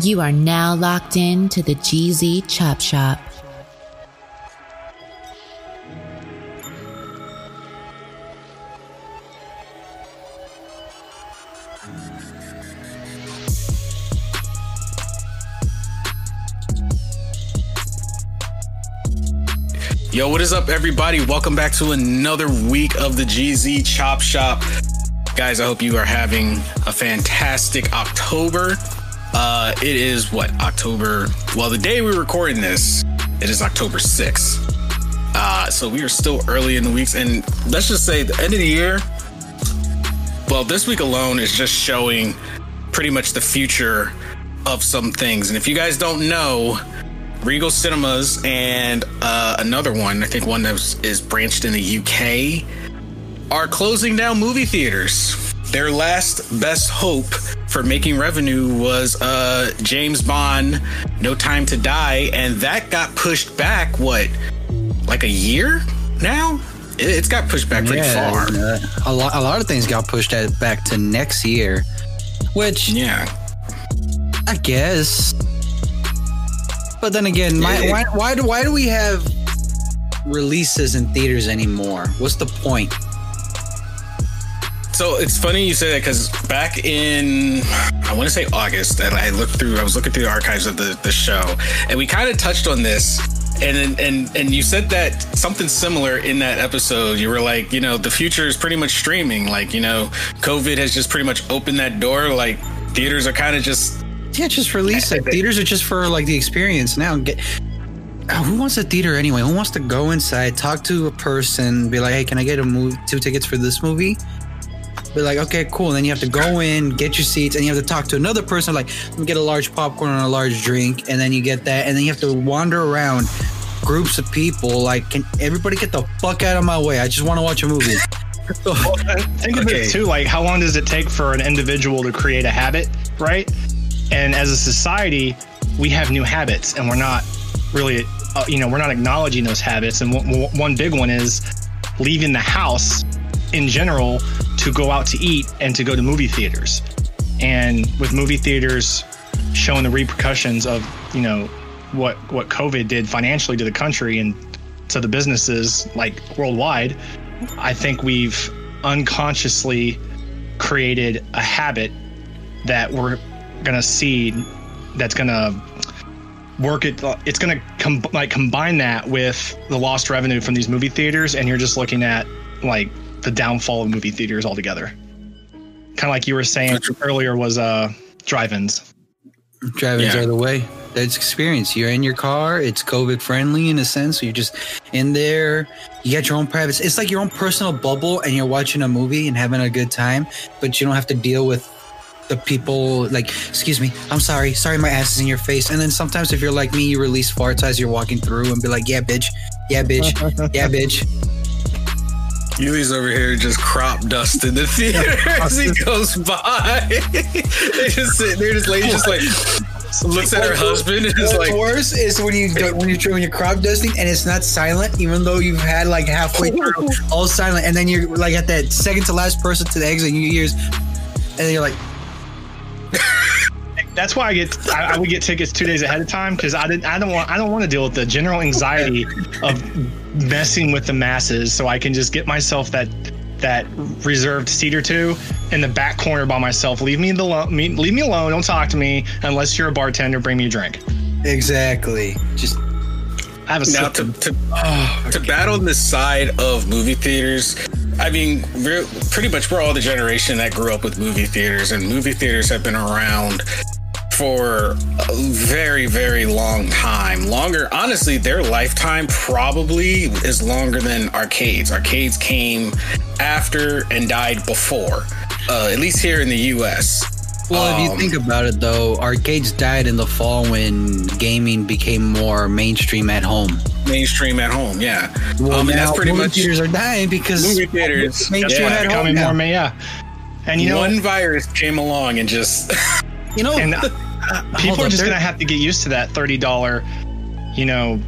You are now locked in to the GZ Chop Shop. Yo, what is up, everybody? Welcome back to another week of the GZ Chop Shop. Guys, I hope you are having a fantastic October. Uh, it is what, October? Well, the day we're recording this, it is October 6th. Uh, so we are still early in the weeks. And let's just say the end of the year, well, this week alone is just showing pretty much the future of some things. And if you guys don't know, Regal Cinemas and uh, another one, I think one that is branched in the UK, are closing down movie theaters. Their last best hope for making revenue was uh, James Bond, No Time to Die, and that got pushed back, what, like a year now? It, it's got pushed back pretty far. uh, a lot, a lot of things got pushed at, back to next year, which Yeah. I guess. But then again, my, Yeah. why, why do why do we have releases in theaters anymore? What's the point? So it's funny you say that because back in I want to say August, and I looked through, I was looking through the archives of the, the show, and we kind of touched on this. And and and you said that something similar in that episode. You were like, you know, the future is pretty much streaming. Like, you know, COVID has just pretty much opened that door. Like, theaters are kind of just Yeah, just release it. Theaters are just for like the experience now. Get Uh, who wants a theater anyway? Who wants to go inside, talk to a person, be like, "Hey, can I get a movie, two tickets for this movie?" Be like, "Okay, cool." And then you have to go in, get your seats, and you have to talk to another person. Like, let me get a large popcorn and a large drink, and then you get that, and then you have to wander around groups of people. Like, can everybody get the fuck out of my way? I just want to watch a movie. Think of Okay. it too, like how long does it take for an individual to create a habit, right? And as a society, we have new habits, and we're not really, uh, you know, we're not acknowledging those habits. And w- one big one is leaving the house in general to go out to eat and to go to movie theaters. And with movie theaters showing the repercussions of, you know, what what COVID did financially to the country and to the businesses like worldwide, I think we've unconsciously created a habit that we're gonna see that's gonna work it it's gonna com- like combine that with the lost revenue from these movie theaters and you're just looking at like the downfall of movie theaters altogether kind of like you were saying earlier was uh drive-ins Drive-ins Yeah. are the way. That's experience. You're in your car. It's COVID friendly in a sense. So you're just in there. You got your own privacy. It's like your own personal bubble, and you're watching a movie and having a good time. But you don't have to deal with the people. Like, excuse me, I'm sorry. Sorry, my ass is in your face. And then sometimes, if you're like me, you release farts as you're walking through and be like, "Yeah, bitch. Yeah, bitch. Yeah, bitch." Yuli's over here just crop dusting the theater as he goes by. they just sit there, just lady just like looks at her husband and is like, worse is when you do- when you're when you're crop dusting and it's not silent, even though you've had like halfway through all silent, and then you're like at that second to last person to the exit, and you hears, and then you're like, that's why I get I, I would get tickets two days ahead of time because I didn't I don't want I don't want to deal with the general anxiety of messing with the masses. So I can just get myself that that reserved seat or two in the back corner by myself. Leave me the me, leave me alone. Don't talk to me unless you're a bartender. Bring me a drink. exactly, just I have a now system. to to, oh, to battle on the side of movie theaters I mean, we're pretty much we're all the generation that grew up with movie theaters, and movie theaters have been around for a very, very long time. Longer, honestly, their lifetime probably is longer than arcades. Arcades came after and died before, uh, at least here in the U.S. Well, um, if you um, think about it, though, arcades died in the fall when gaming became more mainstream at home. Mainstream at home, yeah. Well, um, now that's pretty movie much theaters are dying because movie theaters mainstream yeah, at home more, yeah. And you know, one virus came along and just you know, and people are just gonna have to get used to that thirty dollar, you know,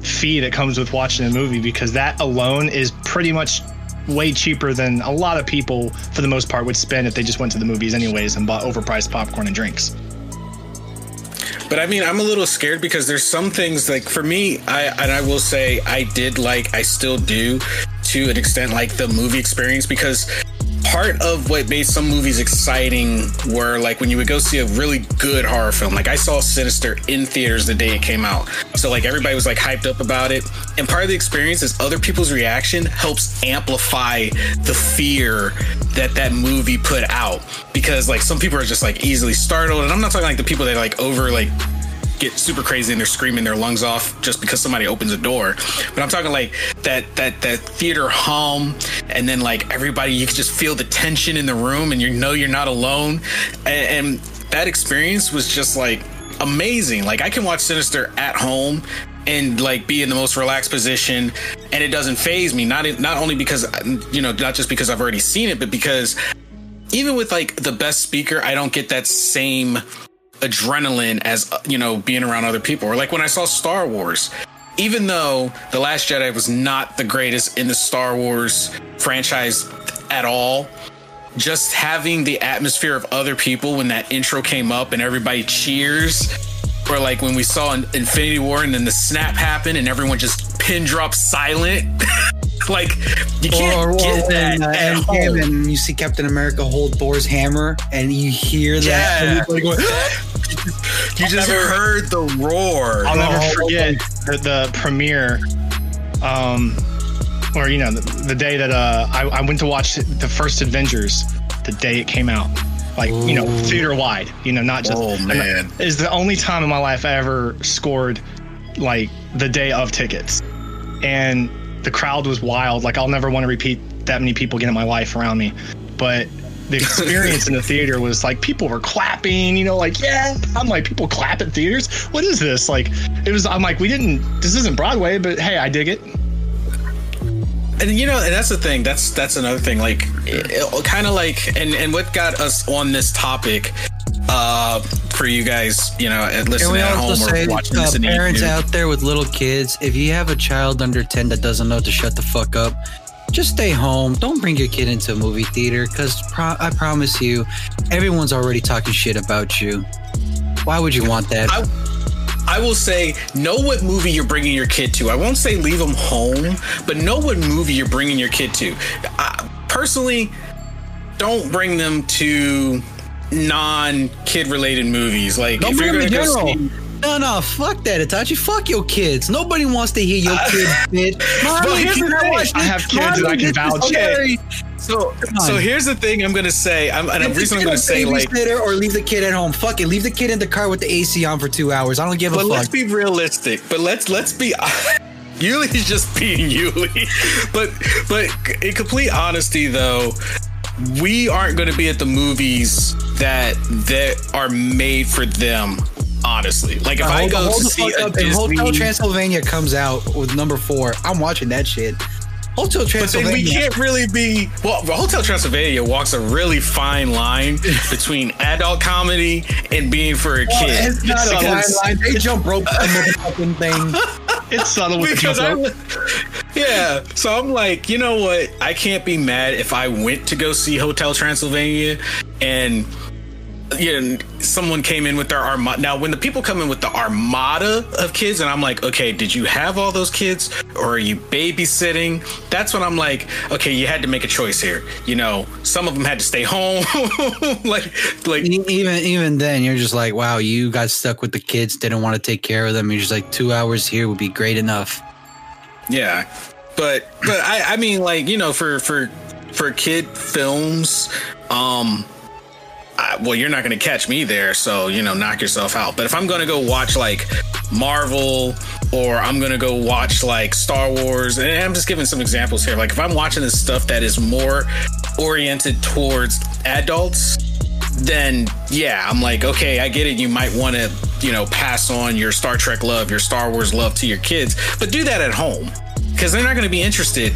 fee that comes with watching a movie because that alone is pretty much way cheaper than a lot of people, for the most part, would spend if they just went to the movies anyways and bought overpriced popcorn and drinks. But I mean, I'm a little scared because there's some things like for me, I and I will say I did like I still do to an extent like the movie experience because part of what made some movies exciting were like when you would go see a really good horror film. Like I saw Sinister in theaters the day it came out. So like everybody was like hyped up about it. And part of the experience is other people's reaction helps amplify the fear that that movie put out because like some people are just like easily startled and I'm not talking like the people that like over like get super crazy and they're screaming their lungs off just because somebody opens a door. But I'm talking like that that that theater hum and then like everybody you can just feel the tension in the room and you know you're not alone. And, and that experience was just like amazing. Like I can watch Sinister at home and like be in the most relaxed position and it doesn't phase me not not only because you know not just because I've already seen it but because even with like the best speaker I don't get that same adrenaline as you know being around other people. Or like when i saw star wars even though the last jedi was not the greatest in the star wars franchise at all just having the atmosphere of other people when that intro came up and everybody cheers or like when we saw infinity war and then the snap happened and everyone just pin drop silent like you can't or, or get that when, uh, and you see Captain America hold Thor's hammer and you hear that yeah. going, you just never, heard the roar. I'll never oh, forget the, the premiere, um, or you know, the, the day that uh, I, I, went to watch the first Avengers, the day it came out, like Ooh. you know, theater wide. You know, not just. Oh man! Is the only time in my life I ever scored like the day of tickets, and the crowd was wild. Like I'll never want to repeat that many people again in my life around me, but the experience in the theater was like people were clapping, you know, like, yeah. I'm like, people clap at theaters? What is this? Like, it was, I'm like, we didn't, this isn't Broadway, but hey, I dig it. And you know, and that's the thing. That's that's another thing. Like, kind of like, and and what got us on this topic uh for you guys you know listening at home say, or watching uh, parents out there with little kids if you have a child under 10 that doesn't know to shut the fuck up just stay home. Don't bring your kid into a movie theater because pro- I promise you, everyone's already talking shit about you. Why would you want that? I, I will say, know what movie you're bringing your kid to. I won't say leave them home, but know what movie you're bringing your kid to. I, personally, don't bring them to non kid related movies. Like, don't if you're going to go see no, no, fuck that, Itachi. Fuck your kids. Nobody wants to hear your kids, bitch. Mommy, here's the thing. I have kids and I can vouch. Okay. So, so here's the thing I'm gonna say. I'm, and the reason I'm gonna say like, or leave the kid at home. Fuck it, leave the kid in the car with the AC on for two hours. I don't give a fuck. but let's be realistic. But let's let's be. Yuli's just being Yuli. but but in complete honesty, though, we aren't going to be at the movies that that are made for them honestly. Like if uh, I go to see a Disney... Hotel Transylvania comes out with number four, I'm watching that shit. Hotel Transylvania. But then we can't really be well. Hotel Transylvania walks a really fine line between adult comedy and being for a well, kid. It's not a fine line. They jump rope on the fucking thing. It's subtle with because the Yeah, so I'm like, you know what? I can't be mad if I went to go see Hotel Transylvania and you know, someone came in with their armada. Now, when the people come in with the armada of kids, and I'm like, okay, did you have all those kids, or are you babysitting? That's when I'm like, okay, you had to make a choice here. You know, some of them had to stay home. like, like even even then, you're just like, wow, you got stuck with the kids, didn't want to take care of them. You're just like, two hours here would be great enough. Yeah. but but I I mean like you know for for for kid films, um, I, well you're not gonna catch me there, so you know knock yourself out. But if I'm gonna go watch like Marvel or I'm gonna go watch like Star Wars, and I'm just giving some examples here. Like if I'm watching this stuff that is more oriented towards adults, then yeah, I'm like, okay, I get it. You might want to, you know, pass on your Star Trek love, your Star Wars love to your kids, but do that at home because they're not going to be interested,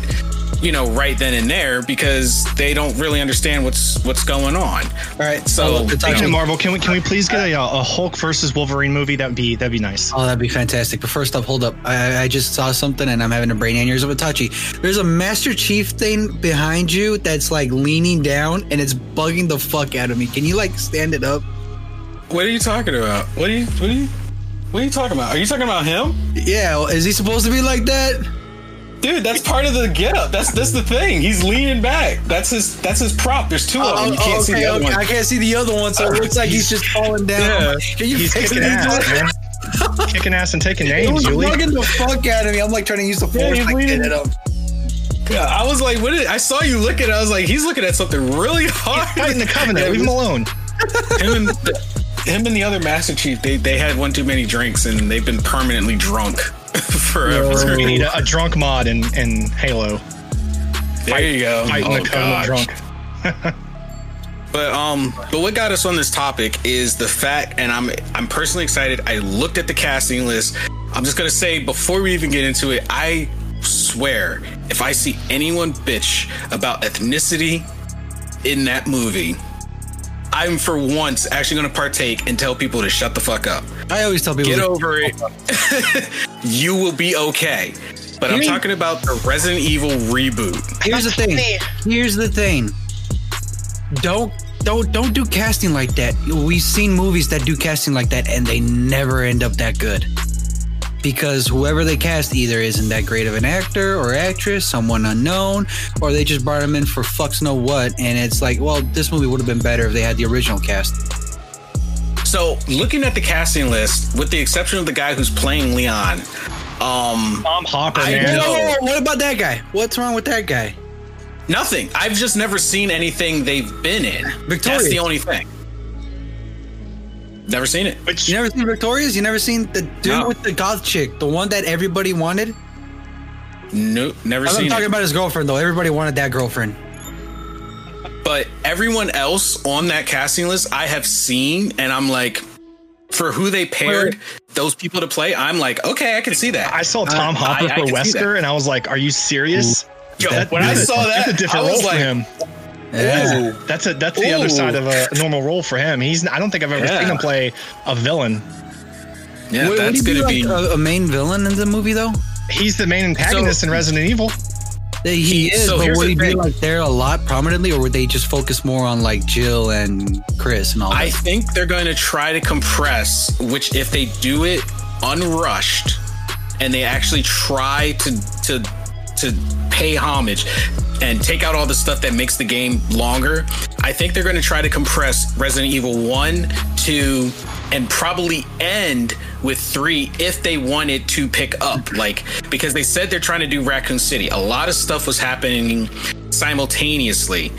you know, right then and there because they don't really understand what's what's going on. All right. So, the Speaking time- Marvel, can we can we please get a, a Hulk versus Wolverine movie? That would be that'd be nice. Oh, that'd be fantastic. But first up, hold up. I, I just saw something and I'm having a brain aneurysm with Tachi. There's a Master Chief thing behind you that's like leaning down and it's bugging the fuck out of me. Can you like stand it up? What are you talking about? What are you what are you what are you talking about? Are you talking about him? Yeah, is he supposed to be like that? Dude, that's part of the getup. That's that's the thing. He's leaning back. That's his that's his prop. There's two of them. You can't oh, see the other one. Oh, I can't see the other one, so it looks like he's just falling down. Yeah. Can you He's fix kicking it? ass, man. kicking ass and taking It names, was Julie. bugging the fuck out of me. I'm like trying to use the Yeah, force he's like get it up. Yeah, I was like, what? Did, I saw you looking. at. it. I was like, he's looking at something really hard. Fighting the Covenant. Leave him alone. him and the, him and the other Master Chief, they they had one too many drinks and they've been permanently drunk forever. We need a, a drunk mod in, in Halo. There you go. Fighting Oh, the Covenant gosh. drunk. But um, but what got us on this topic is the fact, and I'm I'm personally excited. I looked at the casting list. I'm just gonna say before we even get into it, I swear if I see anyone bitch about ethnicity in that movie, I'm for once actually gonna partake and tell people to shut the fuck up. I always tell people Get over it. you will be okay. But I'm Here- talking about the Resident Evil reboot. Here's the thing. Here's the thing. Don't don't don't do casting like that. We've seen movies that do casting like that and they never end up that good. Because whoever they cast either isn't that great of an actor or actress, someone unknown, or they just brought them in for fucks know what, and it's like, well, this movie would have been better if they had the original cast. So, looking at the casting list, with the exception of the guy who's playing Leon, um, Tom Hopper, I man. know. What about that guy? What's wrong with that guy? nothing. I've just never seen anything they've been in. Victorious. That's the only thing. Never seen it. Which You never seen Victorious? You never seen the dude No. with the goth chick, the one that everybody wanted? Nope, never seen it. I'm talking it. about his girlfriend though. Everybody wanted that girlfriend. but everyone else on that casting list, I have seen, and I'm like, for who they paired those people to play, I'm like, okay, I can see that. I saw Tom I- Hopper I for can Wesker, and I was like, "Are you serious?" Yo, that- when I that- saw that, That's a different I role was for like, him. Yeah. Ooh. That's a that's the other side of a normal role for him. He's I don't think I've ever Yeah. seen him play a villain. Yeah, Would- would that's he gonna be be. a, a main villain in the movie though. He's the main antagonist in Resident Evil. He, He- is, so but would the he be like there a lot prominently, or would they just focus more on like Jill and Chris and all that? I that? think they're going to try to compress, which if they do it unrushed and they actually try to to to pay homage and take out all the stuff that makes the game longer, I think they're going to try to compress Resident Evil 1, 2 and probably end with 3 if they wanted to pick up like because they said they're trying to do Raccoon City. A lot of stuff was happening simultaneously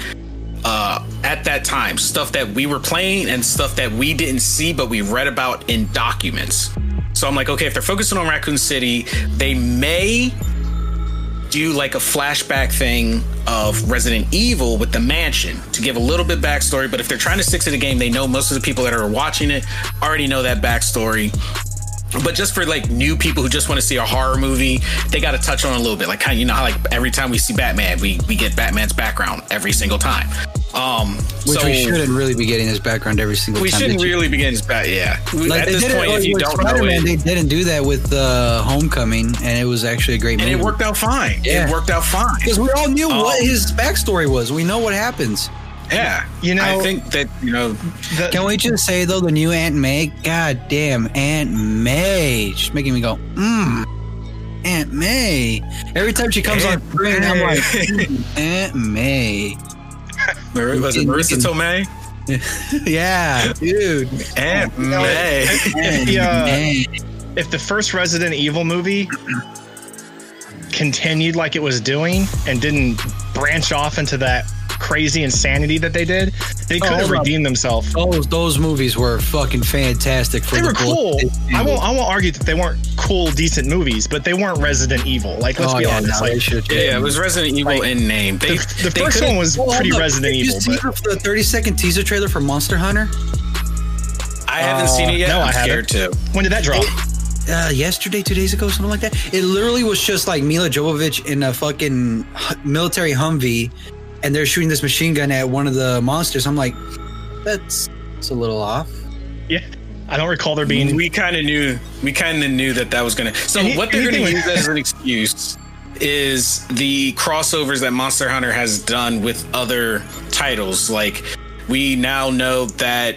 uh, at that time stuff that we were playing and stuff that we didn't see but we read about in documents so i'm like okay if they're focusing on raccoon city they may do like a flashback thing of resident evil with the mansion to give a little bit backstory but if they're trying to stick to the game they know most of the people that are watching it already know that backstory but just for like new people who just want to see a horror movie, they got to touch on a little bit. Like kind of, you know how like every time we see Batman, we we get Batman's background every single time. Um, Which so we shouldn't really be getting his background every single we time. We shouldn't really begin as bad. Yeah, Like at they this point, if you don't know Spider-Man, it, they didn't do that with uh, Homecoming, and it was actually a great and movie. it worked out fine. Yeah. It worked out fine. because we all knew what Um, his backstory was. We know what happens. Yeah, You know- I think that you know, The- Can we just say though, the new Aunt May? God damn, Aunt May, she's making me go, mmm. Aunt May. Every time she comes on screen, I'm like, "Mm, Aunt May. was it Marisa can- Tomei? yeah, dude. Aunt know, May. if Aunt the, uh, May. if the first Resident Evil movie continued like it was doing and didn't branch off into that crazy insanity that they did, they could Oh, have hold on. redeemed themselves. Those those movies were fucking fantastic. For They the were cool. bullshit I won't. I won't argue that they weren't cool, decent movies, but they weren't Resident Evil. Like, let's oh, be yeah, honest. no, like, should- Yeah, it was Resident Evil Like, in name. They, the, the they first one was Well, pretty hold up. Resident Evil. You see the 30 second teaser trailer for Monster Hunter? I haven't seen it yet. no, I'm I haven't. scared to. when did that drop? Uh, yesterday, two days ago, something like that. It literally was just like Milla Jovovich in a fucking hu- military Humvee, and they're shooting this machine gun at one of the monsters. I'm like, that's it's a little off. Yeah, I don't recall there being. we kind of knew we kind of knew that that was gonna so Any- what they're gonna use as an excuse is the crossovers that monster hunter has done with other titles like we now know that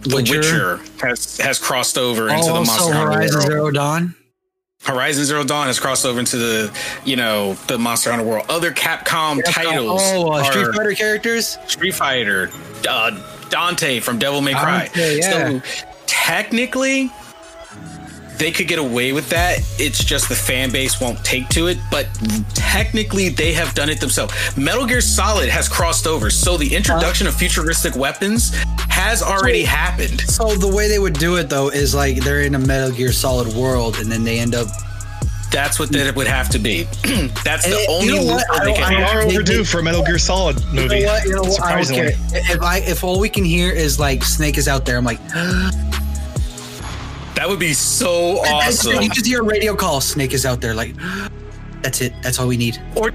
the Witcher? witcher, has has crossed over into the also, monster hunter Horizon world. Zero Dawn. Horizon zero dawn has crossed over into the you know the monster hunter world other capcom titles Oh, uh, Street Fighter characters. Street Fighter, uh, Dante from Devil May Cry. Dante, yeah. So technically, they could get away with that. It's just the fan base won't take to it. But technically, they have done it themselves. Metal Gear Solid has crossed over, so the introduction of futuristic weapons has already happened. So the way they would do it though is like they're in a Metal Gear Solid world, and then they end up. That's what that would have to be. That's the you only know what? they can I have. are They- overdue for a Metal Gear Solid movie. You know what? You know what? I don't Surprisingly. care. If I if all we can hear is like Snake is out there, I'm like, That would be so awesome. You just hear a radio call. Snake is out there. Like, that's it. That's all we need. or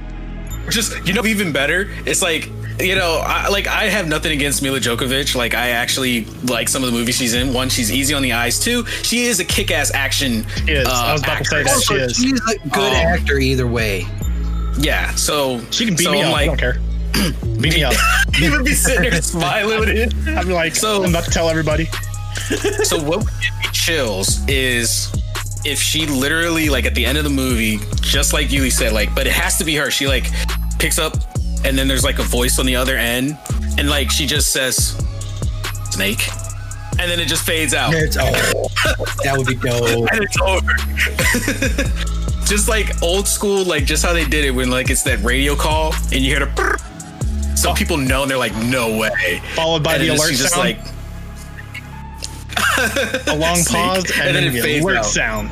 just you know even better it's like you know I, like i have nothing against milla Jovovich. like i actually like some of the movies she's in one she's easy on the eyes two she is a kick-ass action She is. uh, I was about to say that actress. she is. She's a good Um, actor either way. yeah so She can beat so me I'm up. I don't care. beat me up. you would be sitting there smiling I'd I'm like, So- I'm about to tell everybody. so what would give me chills is if she literally like at the end of the movie just like Yuli said like but it has to be her. She like picks up and then there's like a voice on the other end and like she just says snake. And then it just fades out. Oh, that would be dope. and it's over. Just like old school like just how they did it when like it's that radio call and you hear the brrr. so oh. people know and they're like no way. Followed by and the alert just sound. like a long pause, and, And then then, it the fades alert out. sound.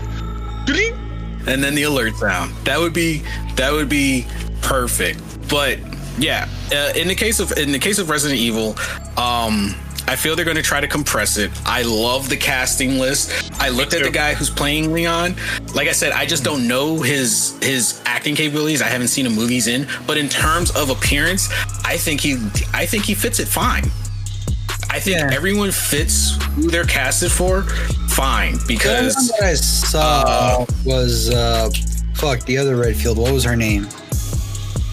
and then the alert sound. That would be that would be perfect. But yeah, uh, in the case of in the case of Resident Evil, um, I feel they're going to try to compress it. I love the casting list. I looked at the guy who's playing Leon. Like I said, I just don't know his his acting capabilities. I haven't seen him movies in, but in terms of appearance, I think he I think he fits it fine. I think Yeah. everyone fits who they're casted for fine The one because that I saw was uh, fuck the other Redfield. What was her name?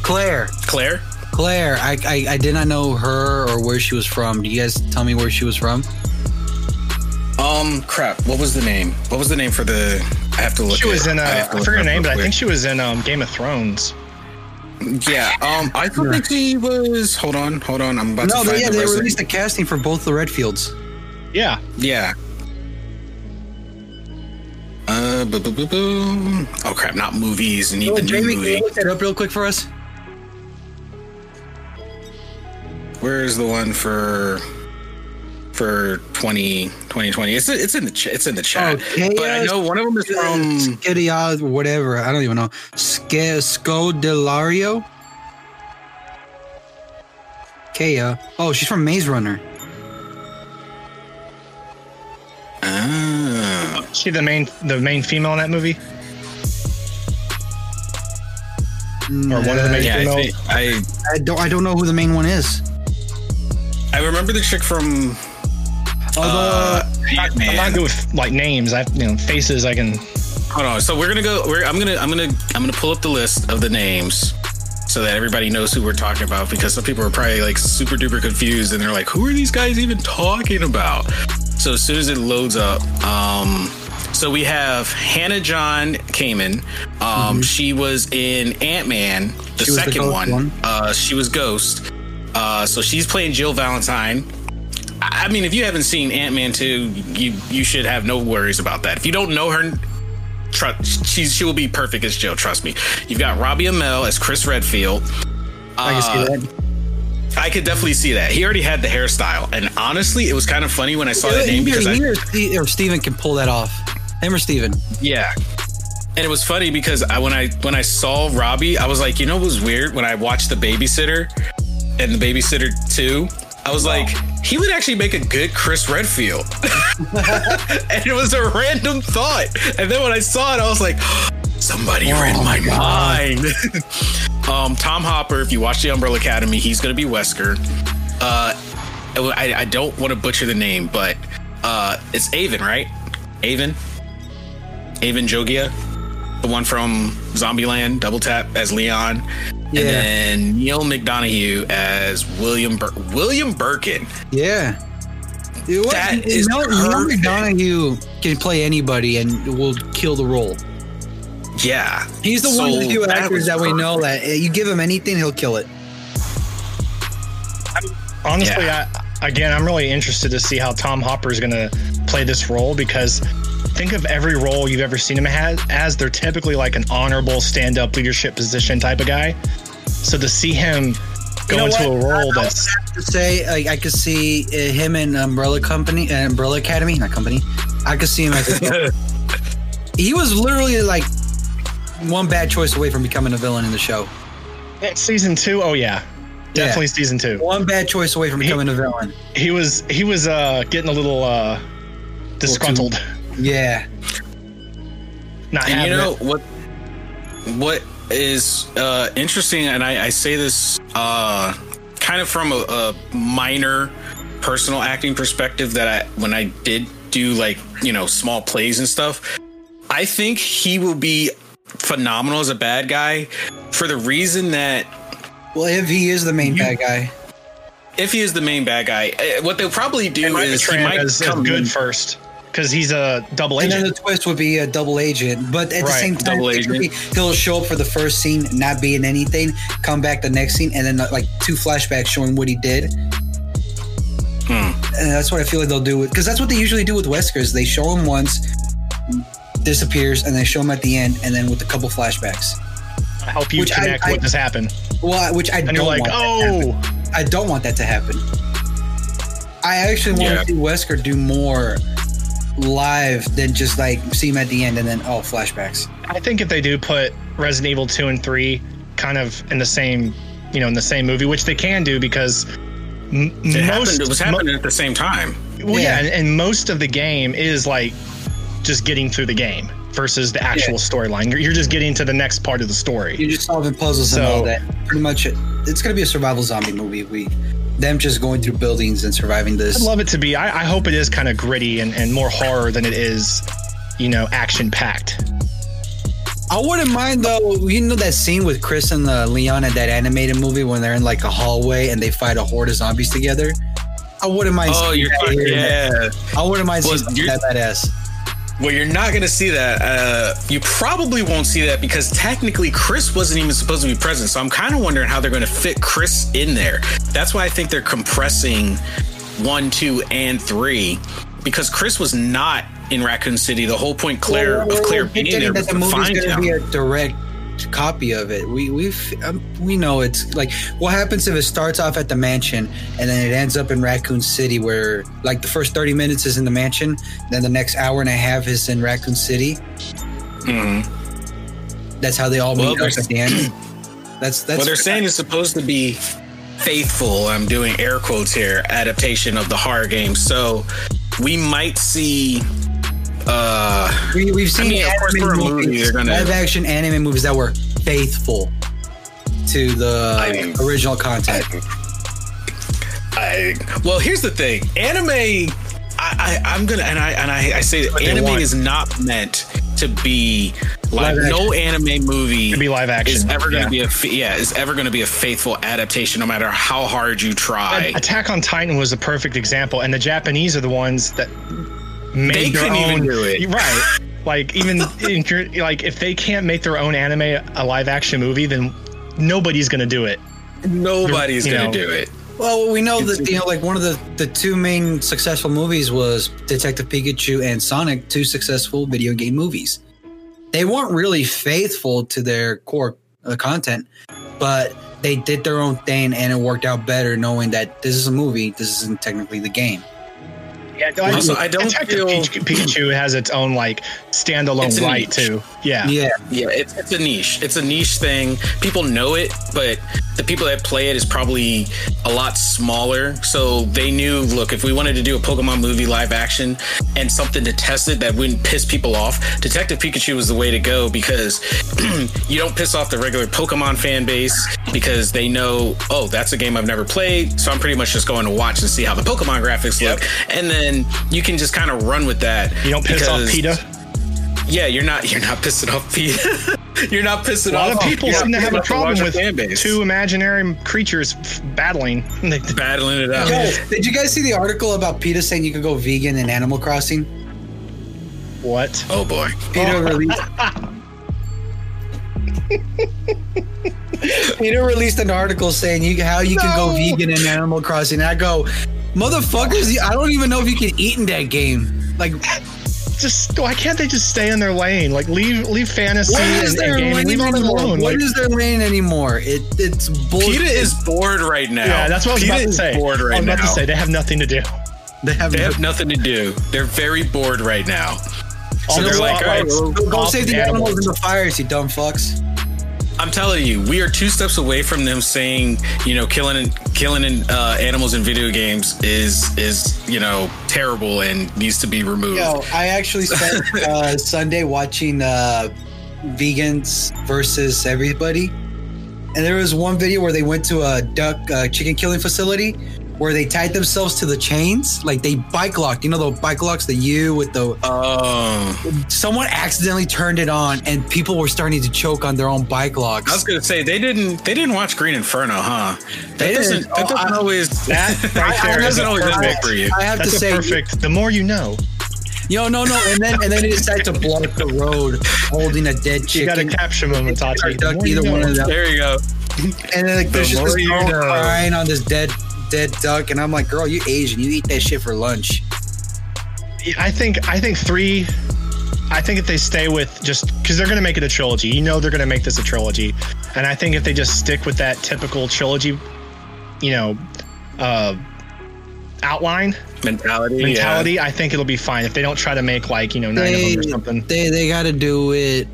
Claire. Claire. Claire. I, I I did not know her or where she was from. Do you guys tell me where she was from? Um, crap. What was the name? What was the name for the? I have to look. She it- was in. Uh, I I, have to look forget her name, real but I think she was in um, Game of Thrones. Yeah. Um, I don't think she was. Hold on. Hold on. I'm about No, to they, find yeah, the they resume. released the casting for both the Redfields. Yeah, Yeah. Uh, boo, boo, boo, boo. Oh crap! Not movies. Need Oh, the new Jamie, can movie. you look that up real quick for us? Where's the one for for 20, 2020? It's it's in the ch- it's in the chat. Okay, but I know one of them is from. Skedia, whatever. I don't even know. Ske, Scodelario? Kaya. Oh, she's from Maze Runner. Ah. she the main the main female in that movie, or one of the main Yeah, I, female. think, I I don't. I don't know who the main one is. I remember the chick from Oh, uh, I'm not Ant-Man. good with like names. I you know faces. I can. Hold on. So we're gonna go. We're, I'm gonna. I'm gonna. I'm gonna pull up the list of the names so that everybody knows who we're talking about. Because some people are probably like super duper confused and they're like, "Who are these guys even talking about?" So as soon as it loads up, um, so we have Hannah John Kamen. Um, She was in Ant Man, the Mm-hmm. She was the second one. one. Uh, she was Ghost. Uh, so she's playing Jill Valentine. I mean, if you haven't seen Ant Man two, you you should have no worries about that. If you don't know her, Trust she she will be perfect as Jill. Trust me. You've got Robbie Amell as Chris Redfield. I can see Uh, that. I could definitely see that. He already had the hairstyle, and honestly, it was kind of funny when I saw that name because I, he or, Ste- or Stephen can pull that off. Him or Stephen. Yeah. And it was funny because I when I when I saw Robbie, I was like, you know what was weird? When I watched the babysitter and the babysitter 2, I was like, he would actually make a good Chris Redfield. and it was a random thought. And then when I saw it, I was like, somebody read my mind. um, Tom Hopper, if you watch the Umbrella Academy, he's gonna be Wesker. Uh I, I don't want to butcher the name, but uh it's Avan, right? Avan? Avan Jogia, the one from Zombieland, Double Tap as Leon, Yeah. and then Neal McDonough as William Bur- William Birkin. Yeah. Dude, what- That you is know, Neil perfect. McDonough can play anybody and will kill the role. Yeah, He's the one of the few that actors was that we perfect. know that uh, you give him anything, he'll kill it. Honestly, Yeah. I, again, I'm really interested to see how Tom Hopper is going to play this role because think of every role you've ever seen him as, as they're typically like an honorable stand up leadership position type of guy. So to see him go know into what? a role that's To say, like, I could see uh, him in Umbrella Company, uh, Umbrella Academy, not company. I could see him as a, he was literally like one bad choice away from becoming a villain in the show. season two, oh yeah, definitely Yeah. season two. One bad choice away from becoming a villain. He was he was uh, getting a little uh, disgruntled, Yeah. not and you know it. what? What is uh, interesting, and I, I say this uh, kind of from a, a minor personal acting perspective that I when I did do like you know small plays and stuff. I think he will be phenomenal as a bad guy for the reason that Well, if he is the main bad guy, if he is the main bad guy, eh, what they'll probably do is he might as, as come good in- first because he's a double agent. and then the twist would be a double agent. But at the same time, double agent. be- he'll show up for the first scene, not be in anything, come back the next scene, and then uh, like two flashbacks showing what he did. Hmm. And that's what I feel like they'll do because that's what they usually do with Weskers. They show him once, disappears, and they show him at the end, and then with a couple flashbacks. help you Which connect I- what just happened. Well, which I And don't you're like, want that to happen. oh, I don't want that to happen. I actually want Yeah. to see Wesker do more live than just like see him at the end and then oh flashbacks. I think if they do put Resident Evil 2 and 3 kind of in the same, you know, in the same movie, which they can do because m- It, most happened, it was happening at the same time. well, yeah, Yeah. and, and most of the game is like just getting through the game versus the actual Yeah. storyline. You're, you're just getting to the next part of the story. You're just solving puzzles and all that. Pretty much, it. it's gonna be a survival zombie movie. We them just going through buildings and surviving this. I'd love it to be. I, I hope it is kind of gritty and, and more horror than it is, you know, action packed. I wouldn't mind though. You know that scene with Chris and the Leon at that animated movie when they're in like a hallway and they fight a horde of zombies together. I wouldn't mind. Oh, seeing you're that talking, here yeah. I wouldn't mind Well, seeing that badass. Well, you're not going to see that. Uh, you probably won't see that because technically Chris wasn't even supposed to be present. So I'm kind of wondering how they're going to fit Chris in there. That's why I think they're compressing one, two, and three because Chris was not in Raccoon City. The whole point Claire Well, of Claire being there was to find him. be a direct copy of it. We we've um, we know it's like what happens if it starts off at the mansion and then it ends up in Raccoon City, where like the first thirty minutes is in the mansion, then the next hour and a half is in Raccoon City. Mhm. That's how they all Well, meet up at the end. That's that's Well, they're saying it's supposed to be faithful. I'm doing air quotes here. Adaptation of the horror game. So we might see. Uh, we, we've seen mean, of course, anime for movie, gonna- live action anime movies that were faithful to the I mean- original content. I well, here's the thing. Anime, I, I I'm gonna and I and I, I say that anime want. is not meant to be like Live no anime movie To be live action, is ever going to yeah. be a fa- yeah is ever going to be a faithful adaptation no matter how hard you try. Attack on Titan was a perfect example, and the Japanese are the ones that made They their couldn't even do it. Right. Like even in, like if they can't make their own anime a live action movie, then nobody's gonna do it. Nobody's you going know. to do it. Well, we know that you know, like one of the the two main successful movies was Detective Pikachu and Sonic, two successful video game movies. they weren't really faithful to their core uh, content, but they did their own thing and it worked out better knowing that this is a movie, this isn't technically the game. Yeah, no, Also, I don't Detective feel- Pikachu, Pikachu has its own like standalone It's a right too. Yeah. Yeah. Yeah, it's, it's a niche. It's a niche thing. People know it, but the people that play it is probably a lot smaller. So they knew, look, if we wanted to do a Pokemon movie live action and something to test it that wouldn't piss people off, Detective Pikachu was the way to go because you don't piss off the regular Pokemon fan base because they know, oh, that's a game I've never played. So I'm pretty much just going to watch and see how the Pokemon graphics look. And then you can just kind of run with that. You don't piss off because- PETA. yeah, you're not you're not pissing off Pete. you're not pissing off. A lot off of people you're seem to not have a pissing off the problem with two imaginary creatures f- battling. Battling it out. Yo, did you guys see the article about PETA saying you could go vegan in Animal Crossing? What? Oh boy. PETA oh. released. PETA released an article saying you how you can go vegan in Animal Crossing. I go, motherfuckers! I don't even know if you can eat in that game. Like, Just why can't they just stay in their lane? Like leave leave fantasy what and, is and lane Leave all them anymore? alone. What Like, is their lane anymore? It it's bullshit. PETA is bored right now. yeah, that's what I was PETA about to is say. bored I right was about now. to say they have nothing to do. They have, They have nothing to do. They're very bored right now. So they're like, all right, spotlights go save the animals in the fires, you dumb fucks. I'm telling you, we are two steps away from them saying, you know, killing killing uh, animals in video games is is you know terrible and needs to be removed. Yo, I actually spent uh, Sunday watching uh, vegans versus everybody, and there was one video where they went to a duck uh, chicken killing facility where they tied themselves to the chains, like they bike locked. You know the bike locks, the U with the. Oh, Someone accidentally turned it on, and people were starting to choke on their own bike locks. I was gonna say they didn't they didn't watch Green Inferno, huh? That They doesn't didn't. that Oh, doesn't I- always That right that there is doesn't always perfect- work for you. I have That's to say, perfect. The more you know. yo, no, no, and then and then they decided to block the road, holding a dead You got a chicken. capture moment, or Tati. The duck, either one of them. There you go. And then like there's just more this girl crying on this dead dead duck, and I'm like, girl, you Asian, you eat that shit for lunch. I think I think three. I think if they stay with just because they're going to make it a trilogy, you know they're going to make this a trilogy, and I think if they just stick with that typical trilogy, you know, uh, outline Mentality. mentality, I think it'll be fine. If they don't try to make like you know nine of them or something. They they got to do it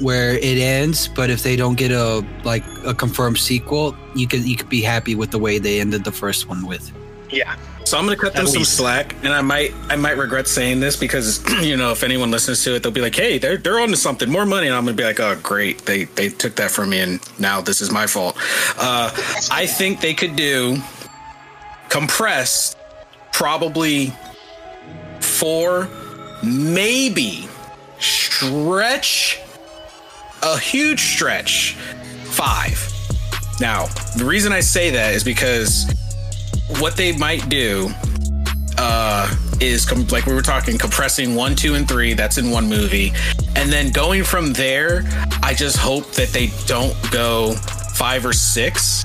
where it ends, but if they don't get a like a confirmed sequel, you can you could be happy with the way they ended the first one with. Yeah, So I'm gonna cut them At some least. slack, and I might I might regret saying this because you know if anyone listens to it, they'll be like, "Hey, they're they're on to something, more money," and I'm gonna be like, "Oh, great, they they took that from me, and now this is my fault." Uh, I think they could do compressed, probably four, maybe stretch a huge stretch five. Now, the reason I say that is because what they might do uh, is com- like we were talking, compressing one, two, and three. That's in one movie, and then going from there. I just hope that they don't go five or six.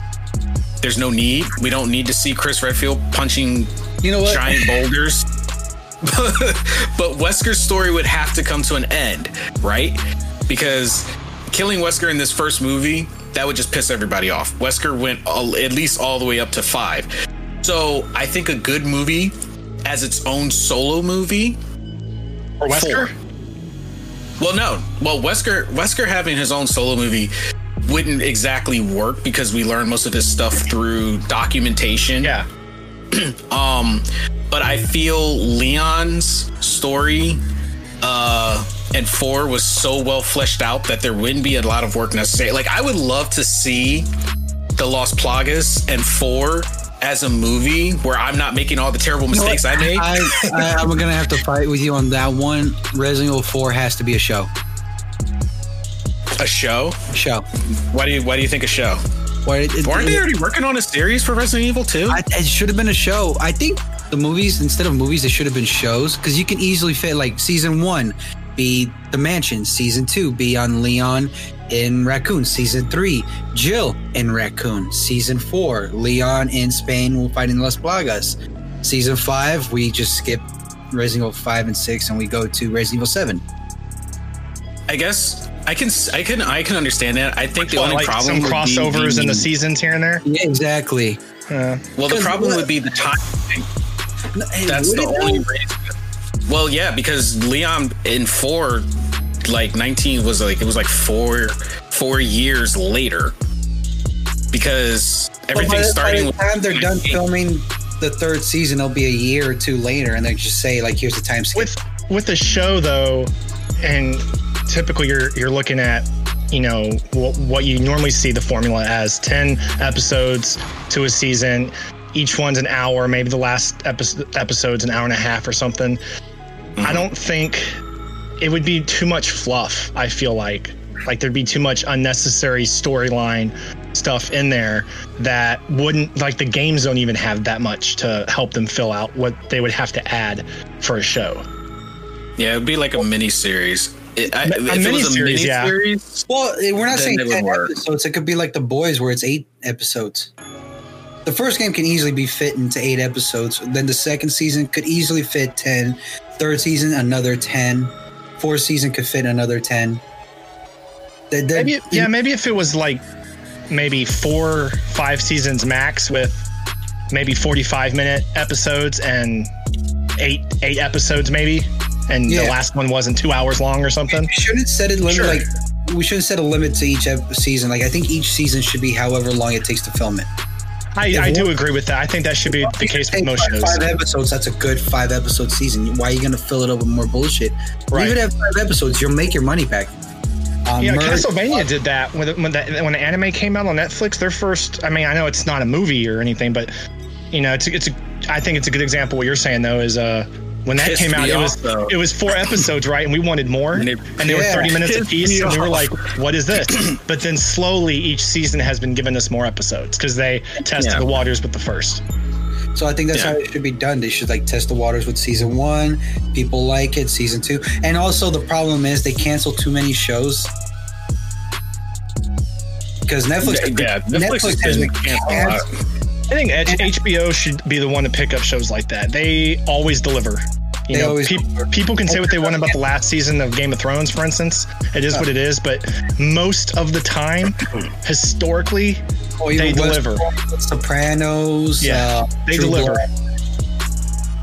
There's no need. We don't need to see Chris Redfield punching You know what? giant boulders. but Wesker's story would have to come to an end, right? Because killing Wesker in this first movie, that would just piss everybody off. Wesker went all, at least all the way up to five. So I think a good movie as its own solo movie. or Wesker. Four. Well, no. Well, Wesker Wesker having his own solo movie wouldn't exactly work because we learn most of his stuff through documentation. Yeah, Um, but I feel Leon's story uh and four was so well fleshed out that there wouldn't be a lot of work necessary. Like I would love to see the Lost Plagas and four as a movie where I'm not making all the terrible mistakes I made. I, I'm gonna have to fight with you on that one. Resident Evil 4 has to be a show. a show? Show. Why do you why do you think a show? Why it, Weren't they already working on a series for Resident Evil 2? It should have been a show. I think the movies instead of movies, they should have been shows because you can easily fit like season one be the mansion, season two be on Leon in Raccoon, season three Jill in Raccoon, season four Leon in Spain will fight fighting Las Plagas, season five we just skip Resident Evil five and six and we go to Resident Evil seven. I guess I can I can I can understand that. I think the Well, only like problem some would be crossovers in the seasons here and there. Yeah, exactly. Uh, Well, the problem what- would be the time. Hey, That's the only reason. Well, yeah, because Leon in four, like nineteen was like it was like four four years later. Because But by everything starting by the time they're done filming the third season, it'll be a year or two later, and they just say like, "Here's the time skip." with with the show though, and typically you're you're looking at you know what, what you normally see the formula as 10 episodes to a season each one's an hour maybe the last episode episode's an hour and a half or something i don't think it would be too much fluff i feel like like there'd be too much unnecessary storyline stuff in there that wouldn't like the games don't even have that much to help them fill out what they would have to add for a show yeah, it'd be like a mini series. It, I, A if it was a miniseries, mini yeah. series, well, eh, we're not saying ten work. episodes. It could be like The Boys, where it's eight episodes. The first game can easily be fit into eight episodes. Then the second season could easily fit 10. Third season, another 10. Fourth season could fit another 10. They- they're- Maybe, yeah, maybe if it was like maybe four, five seasons max with maybe 45 minute episodes and eight, eight episodes maybe. And Yeah. the last one wasn't two hours long or something. We shouldn't set it limit Sure. like we shouldn't set a limit to each season. Like I think each season should be however long it takes to film it. I, I do agree with that. I think that should be the case with most five, shows. five episodes. That's a good five episode season. Why are you going to fill it up with more bullshit? Right. Leave it at five episodes. You'll make your money back. Um, Yeah, Merge- Castlevania did that when the, when the when the anime came out on Netflix. Their first, I mean, I know it's not a movie or anything, but you know, it's it's a, I think it's a good example. What you're saying though is uh when that came out, me it was though. it was four episodes, right? And we wanted more, And and, it- they were 30 minutes pissed apiece, me and we were like, "What is this?" but then slowly, each season has been giving us more episodes because they tested Yeah. the waters with the first. So I think that's Yeah. how it should be done. They should like test the waters with season one. People like it. Season two, and also the problem is they cancel too many shows because Netflix. yeah, Netflix, has has been been canceling a lot. I think H- HBO should be the one to pick up shows like that. They always deliver. You They know, always peop- deliver. people can say what they want about the last season of Game of Thrones, for instance. It is what it is, but most of the time, historically, Oh, even they deliver. Westworld, Sopranos. Yeah, uh, they True deliver. Blood.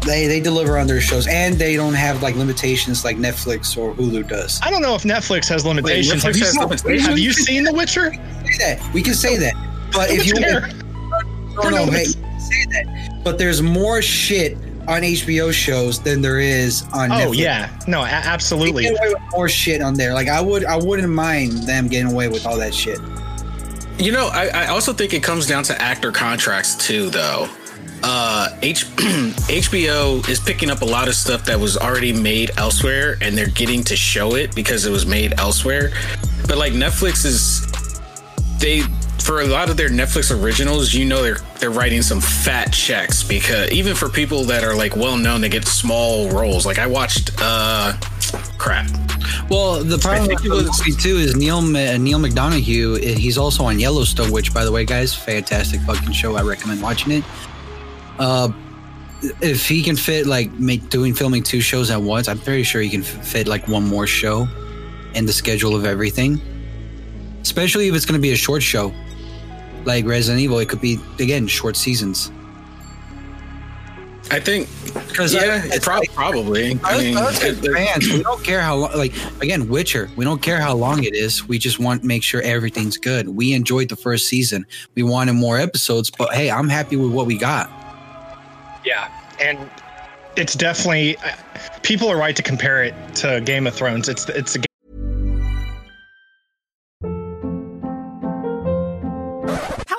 They they deliver on their shows, and they don't have like limitations like Netflix or Hulu does. I don't know if Netflix has limitations. have, Netflix you has seen, limitations? have you seen The Witcher? Say that we can say that, but if you Witcher. No, no, hey, say that. But there's more shit on HBO shows than there is on. Oh Netflix. yeah, no, a- They absolutely. get away with more shit on there. Like I would, I wouldn't mind them getting away with all that shit. You know, I, I also think it comes down to actor contracts too, though. Uh, H- HBO is picking up a lot of stuff that was already made elsewhere, and they're getting to show it because it was made elsewhere. But like Netflix is, they for a lot of their Netflix originals, you know, they're they're writing some fat checks because even for people that are like well known, they get small roles. Like I watched, uh, crap. Well, the problem with it was- too is Neal Neal McDonough. eh, He's also on Yellowstone, which, by the way, guys, fantastic fucking show. I recommend watching it. Uh, if he can fit like make doing filming two shows at once, I'm pretty sure he can fit like one more show in the schedule of everything. Especially if it's going to be a short show, like Resident Evil. It could be again short seasons. I think because yeah, I- it prob- probably. I Us- mean, us it- it- fans, we don't care how long. Like again, Witcher. We don't care how long it is. We just want to make sure everything's good. We enjoyed the first season. We wanted more episodes, but hey, I'm happy with what we got. Yeah, and it's definitely uh, people are right to compare it to Game of Thrones. It's it's a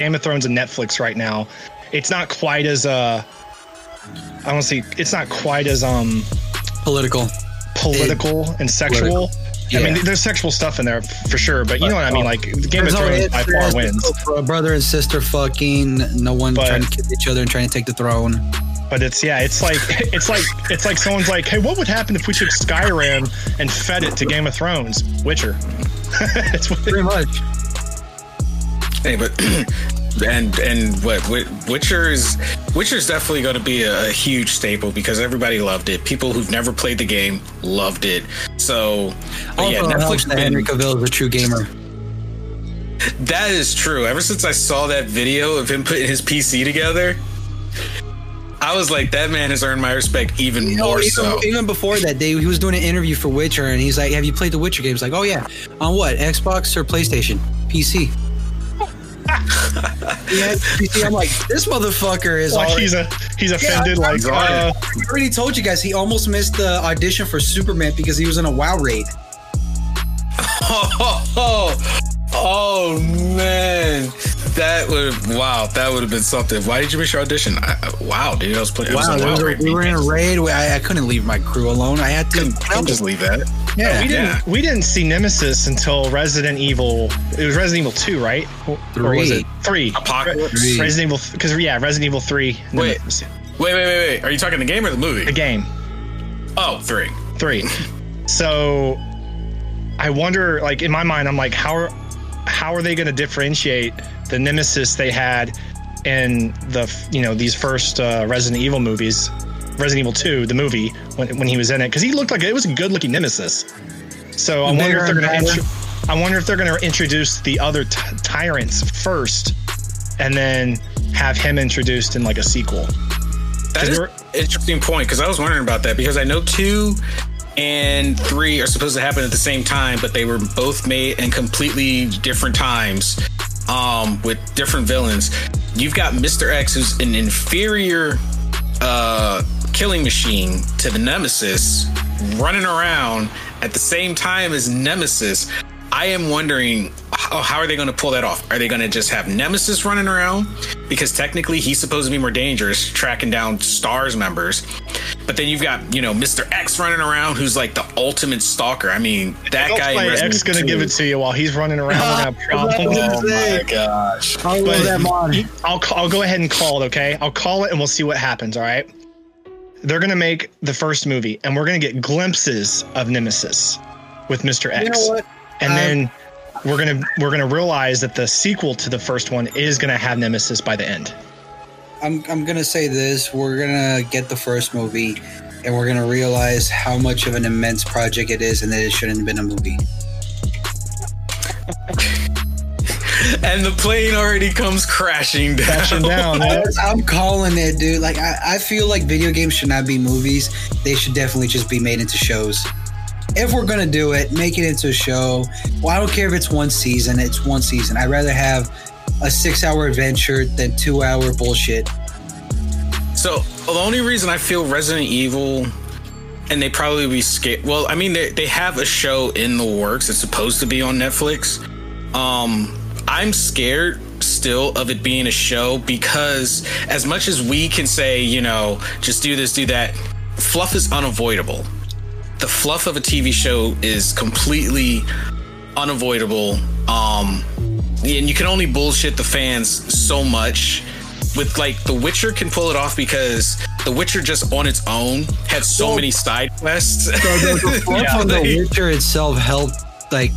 Game of Thrones and Netflix right now, it's not quite as uh I don't see it's not quite as um Political. political and sexual. Political. I mean, there's sexual stuff in there for sure, but you know what I mean. Like Game of Thrones by far wins, a brother and sister fucking, no one But- trying to kill each other and trying to take the throne. but it's yeah, it's like it's like it's like someone's like, hey, what would happen if we took Skyrim and fed it to Game of Thrones? Witcher. it's Pretty much. Hey, but and and what Wi- Witcher is Witcher's definitely going to be a, a huge staple because everybody loved it. People who've never played the game loved it. So, but yeah, Netflix been- Henry Cavill is a true gamer. that is true. Ever since I saw that video of him putting his PC together, I was like, that man has earned my respect even You know, more even, so. even before that day, he was doing an interview for Witcher, and he's like, "Have you played the Witcher games?" Like, "Oh yeah, on what? Xbox or PlayStation? PC?" yeah, PC. I'm like, this motherfucker is like already. he's a he's offended. like he's uh, I already told you guys he almost missed the audition for Superman because he was in a WoW raid. Oh, oh, man, that would wow, that would have been something. Why did you miss your audition? I, I- wow, dude, I was playing. Wow, was there on WoW a- we were in a raid. I, I couldn't leave my crew alone. I had to. I'll just leave that. Yeah, we didn't Yeah. we didn't see Nemesis until Resident Evil. It was Resident Evil Two, right? Or was it three? Apocalypse. Three. Resident Evil because yeah, Resident Evil Three. Wait. Nemesis. Wait, wait, wait, wait. Are you talking the game or the movie? the game Oh, three. three. So I wonder, like in my mind, I'm like, how are how are they going to differentiate the Nemesis they had in the you know these first uh, Resident Evil movies? Resident Evil 2, the movie, when, when he was in it, because he looked like it was a good looking Nemesis. So I wonder if they're going to. Bigger I wonder if they're going to introduce the other t- tyrants first, and then have him introduced in like a sequel. That is an interesting point because I was wondering about that because I know two and three are supposed to happen at the same time, but they were both made in completely different times um, with different villains. You've got Mr. X, who's an inferior uh, killing machine to the Nemesis, running around at the same time as Nemesis. I am wondering how, how are they going to pull that off? Are they going to just have Nemesis running around? Because technically he's supposed to be more dangerous, tracking down STARS members. But then you've got, you know, Mr. X running around who's like the ultimate stalker. I mean, that Don't guy in play Resident X gonna Evil give it to you while he's running around. We're have problems. Oh my gosh. I love that I'll, I'll go ahead and call it. Okay, I'll call it, and we'll see what happens. All right. They're gonna make the first movie, and we're gonna get glimpses of Nemesis with Mr. X, You know what? and Um, then we're gonna we're gonna realize that the sequel to the first one is gonna have Nemesis by the end. I'm I'm gonna say this: we're gonna get the first movie, and we're gonna realize how much of an immense project it is, and that it shouldn't have been a movie. And the plane already comes crashing down. Crashing down. I'm calling it, dude. Like I, I feel like video games should not be movies. They should definitely just be made into shows. If we're gonna do it, make it into a show. Well, I don't care if it's one season. It's one season. I'd rather have a six-hour adventure than two-hour bullshit. So the only reason I feel Resident Evil, and they probably be scared. Well, I mean they they have a show in the works. It's supposed to be on Netflix. Um, I'm scared still of it being a show because as much as we can say, you know, just do this, do that, fluff is unavoidable. The fluff of a TV show is completely unavoidable. Um, and you can only bullshit the fans so much. With like The Witcher can pull it off because The Witcher just on its own had so Well- many side quests. So the, the fluff Yeah, on The Witcher itself helped like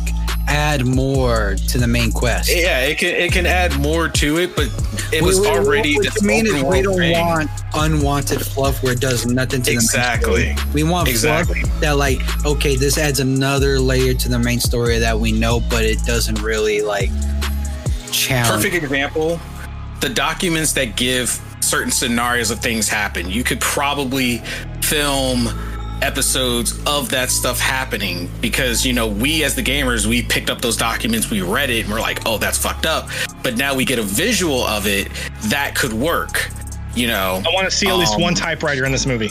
add more to the main quest. Yeah, it can it can add more to it, but it was We- we- already what you mean is we don't thing. want unwanted fluff where it does nothing to Exactly. the main story. We want Exactly. fluff that like okay, this adds another layer to the main story that we know, but it doesn't really like challenge. Perfect example. The documents that give certain scenarios of things happen. You could probably film episodes of that stuff happening because you know we as the gamers we picked up those documents we read it and we're like oh that's fucked up but now we get a visual of it that could work you know I want to see at least Um, one typewriter in this movie.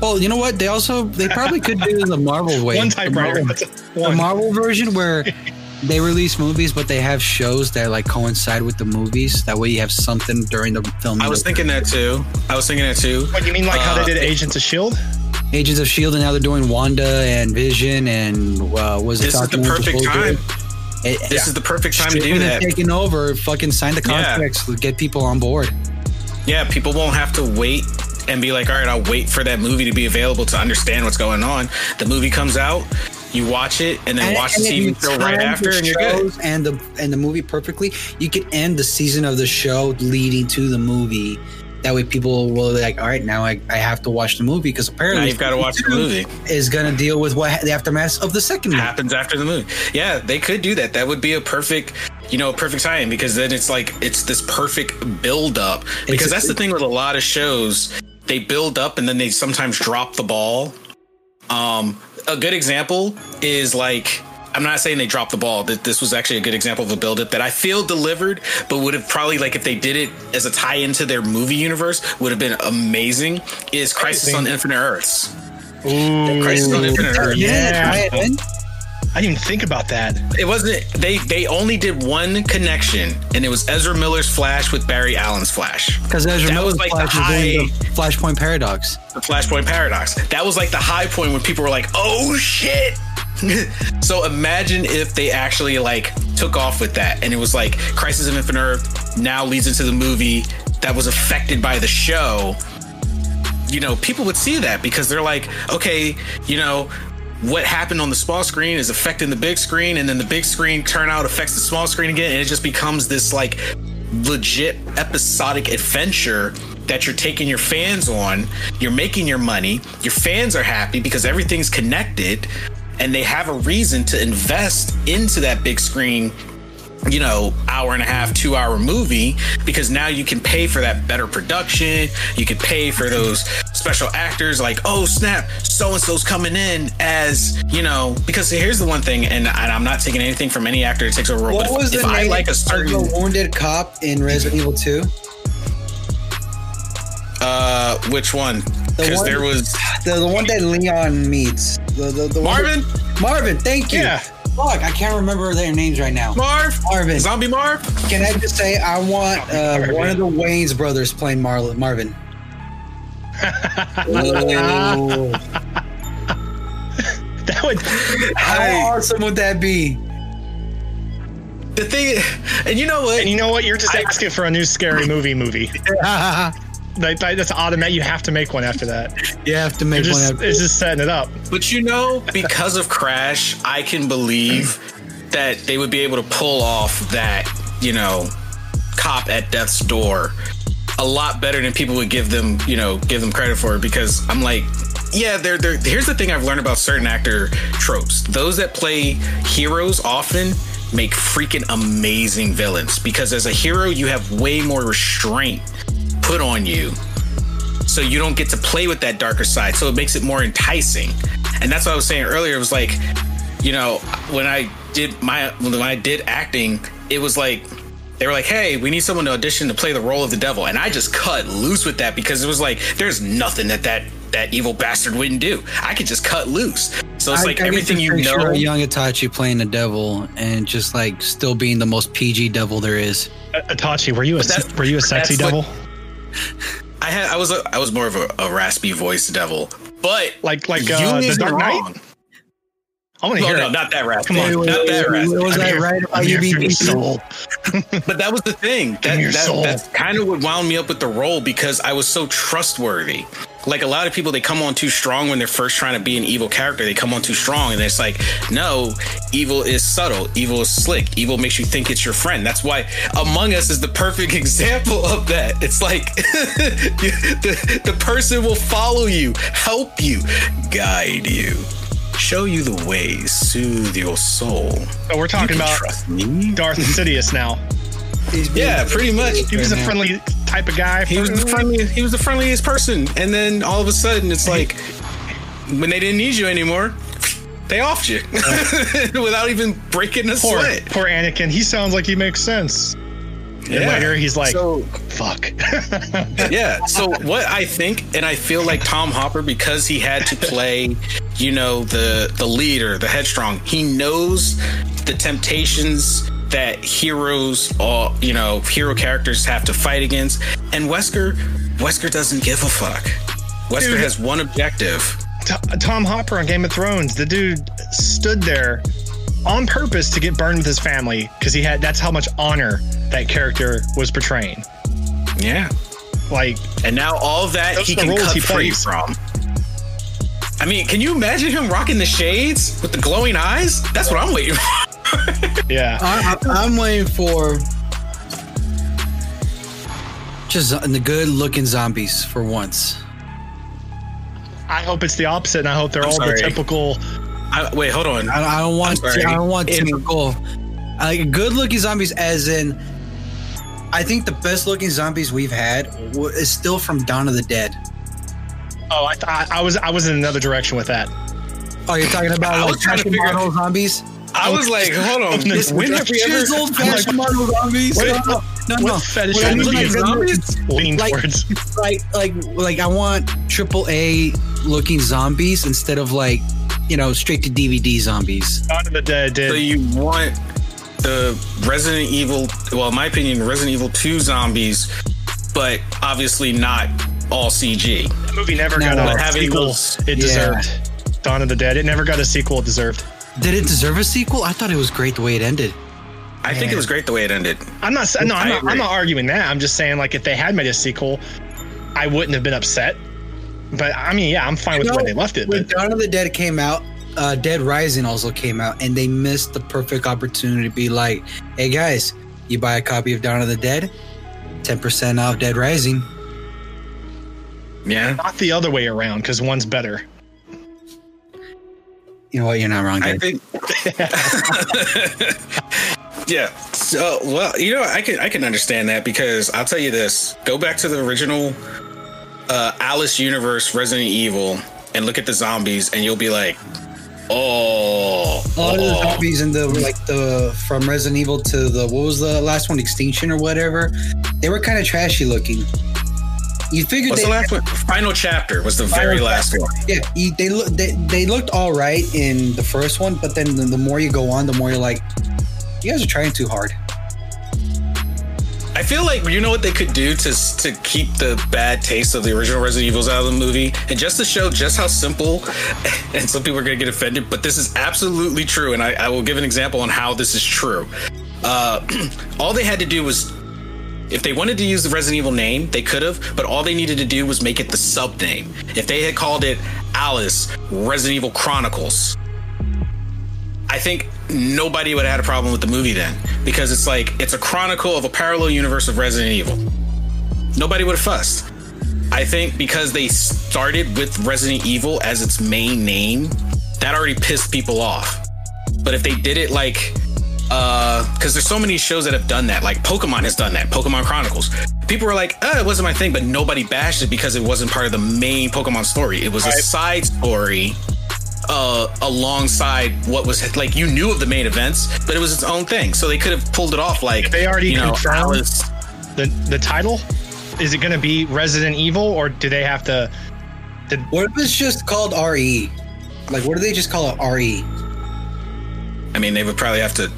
Well, you know what? They also they probably could do in the Marvel way. One The typewriter. Marvel- That's the one. Marvel version where they release movies, but they have shows that like coincide with the movies. That way, you have something during the film. i was thinking that too i was thinking that too What you mean, like how Uh, they did Agents of Shield? Agents of Shield, and now they're doing Wanda and Vision, and uh, was this is the perfect time this is the perfect time to do that Taking over, fucking sign the Yeah. contracts, get people on board. Yeah, people won't have to wait and be like, all right, I'll wait for that movie to be available to understand what's going on. The movie comes out, you watch it, and then watch the if TV show right after, and you're good. And the and the movie perfectly. You could end the season of the show leading to the movie. That way, people will be like, "All right, now I, I have to watch the movie because apparently Now you've got to watch the movie. is going to deal with what the aftermath of the second movie." Happens after the movie. Yeah, they could do that. That would be a perfect, you know, a perfect time because then it's like it's this perfect build up. Because It's- that's the thing with a lot of shows, they build up and then they sometimes drop the ball. Um, a good example is like I'm not saying they dropped the ball. That this was actually a good example of a build up that I feel delivered, but would have probably like if they did it as a tie into their movie universe would have been amazing. Is Crisis on Infinite Earths? Ooh, Crisis on Infinite Earths. yeah. Tie it in. I didn't even think about that. It wasn't. They they only did one connection, and it was Ezra Miller's Flash with Barry Allen's Flash. Because Ezra That Miller's was like Flash the is high- the Flashpoint paradox. the Flashpoint Paradox. That was like the high point when people were like, "Oh shit!" so imagine if they actually like took off with that, and it was like Crisis of Infinite Earth now leads into the movie that was affected by the show. You know, people would see that because they're like, okay, you know. What happened on the small screen is affecting the big screen, and then the big screen turnout affects the small screen again, and it just becomes this like legit episodic adventure that you're taking your fans on. You're making your money. Your fans are happy because everything's connected and they have a reason to invest into that big screen, you know, hour and a half, two hour movie because now you can pay for that better production. You can pay for those special actors like, oh, snap, so and so's coming in as, you know, because here's the one thing, and, and I'm not taking anything from any actor that takes over a role, What but was if, the if I name like a certain. the wounded cop in Resident Evil Two? Uh, which one? Because one- there was The, the one that Leon meets. The, the, the one Marvin, that- Marvin, thank you. Yeah. Fuck, I can't remember their names right now. Marv, Marvin. Zombie Marv. Can I just say I want uh, one of the Wayans brothers playing Marlon Marvin? Oh, That would. how awesome would that be? The thing, and you know what? And you know what? You're just I- asking for a new scary movie movie. Like, that- that's automatic. You have to make one after that. you have to You're make just, one. it's just setting it up. But you know, because of Crash, I can believe that they would be able to pull off that, you know, cop at death's door a lot better than people would give them, you know, give them credit for. Because I'm like, yeah, they're they're. Here's the thing I've learned about certain actor tropes: those that play heroes often make freaking amazing villains. Because as a hero, you have way more restraint put on you so you don't get to play with that darker side. So it makes it more enticing. And that's what i was saying earlier. It was like you know when i did my when i did acting it was like they were like hey we need someone to audition to play the role of the devil. And i just cut loose with that because it was like there's nothing that that that evil bastard wouldn't do. I could just cut loose. So it's I- like I get everything you picture know a young Itachi playing the devil and just like still being the most PG devil there is. Itachi, were you a that's- were you a sexy devil? what- i had i was a, i was more of a, a raspy voice devil but Like like you uh, the isn't Dark Knight? wrong. I want to No, hear no, it. not that raspy. Come on. not that raspy. was I'm that here- right? I'm About you being your soul. But that was the thing. That, your that soul. that's kind of what wound me up with the role because I was so trustworthy. Like a lot of people they come on too strong when they're first trying to be an evil character. They come on too strong and it's like no evil is subtle. Evil is slick. Evil makes you think it's your friend. That's why among us is the perfect example of that. It's like the, the person will follow you help you guide you show you the ways soothe your soul. So we're talking about Darth Insidious now. yeah pretty much He was a friendly type of guy. he was the friendly he was the friendliest person and then all of a sudden it's like when they didn't need you anymore they offed you without even breaking a Poor, sweat poor Anakin. He sounds like he makes sense. And later he's like, so fuck. yeah so what i think and i feel like tom hopper because he had to play you know the the leader the headstrong he knows the temptations that heroes or you know hero characters have to fight against and wesker wesker doesn't give a fuck wesker Dude. has one objective T- Tom Hopper on Game of Thrones, the dude stood there on purpose to get burned with his family because he had that's how much honor that character was portraying. yeah Like, and now all that he can cut he free from I mean, can you imagine him rocking the shades with the glowing eyes? That's what I'm waiting for. yeah, I, I, I'm waiting for just the good looking zombies for once. I hope it's the opposite, and I hope they're I'm all sorry. the typical. I, wait, hold on. I, I don't want. I'm don't want In- typical. Like good looking zombies, as in. I think the best looking zombies we've had is still from Dawn of the Dead. Oh, I, th- I, I was I was in another direction with that. Oh, you're talking about I like was trying to figure- model zombies? I was like, hold on. This- when have we ever? old fashioned model zombies? Wait, no, no, no. What fetish When I would look you at good looking- zombies lean Like- towards? like like like I want triple A looking zombies instead of like you know straight to DVD zombies. Dawn of the Dead So you want the Resident Evil? Well, in my opinion, Resident Evil Two zombies, but obviously not all CG. The movie never No, got a sequel those- it Yeah. deserved. Dawn of the Dead. It never got a sequel it deserved. Did it deserve a sequel? I thought it was great the way it ended. I think it was great the way it ended. I'm not. sa- No, I'm not. I'm not arguing that. I'm just saying, like, if they had made a sequel, I wouldn't have been upset. But I mean, yeah, I'm fine with the way they left it. When But Dawn of the Dead came out, uh, Dead Rising also came out, and they missed the perfect opportunity to be like, "Hey guys, you buy a copy of Dawn of the Dead, ten percent off Dead Rising." Yeah, not the other way around because one's better. You know what? You're not wrong. I think. yeah. So, well, you know, I can I can understand that because I'll tell you this: go back to the original uh, Alice Universe Resident Evil and look at the zombies, and you'll be like, oh, All of the oh. zombies in the like the from Resident Evil to the what was the last one, Extinction or whatever, they were kind of trashy looking. You figured What's they the last one? Final chapter was the very last one. Yeah, you, they look they, they looked all right in the first one, but then the, the more you go on, the more you're like, you guys are trying too hard. I feel like you know what they could do to to keep the bad taste of the original Resident Evils out of the movie, and just to show just how simple, and some people are gonna get offended, but this is absolutely true, and I, I will give an example on how this is true. Uh, all they had to do was, if they wanted to use the Resident Evil name, they could have, but all they needed to do was make it the sub name. If they had called it Alice Resident Evil Chronicles, I think nobody would have had a problem with the movie then because it's like it's a chronicle of a parallel universe of Resident Evil. Nobody would have fussed. I think because they started with Resident Evil as its main name, that already pissed people off. But if they did it like uh because there's so many shows that have done that like pokemon has done that pokemon chronicles people were like oh it wasn't my thing but nobody bashed it because it wasn't part of the main pokemon story it was a side story uh, alongside what was like you knew of the main events, but it was its own thing. So they could have pulled it off like They already you know, confirmed Alice- the the title. Is it going to be Resident Evil, or do they have to? Did, What if it's just called RE? Like, what do they just call it RE? I mean, they would probably have to.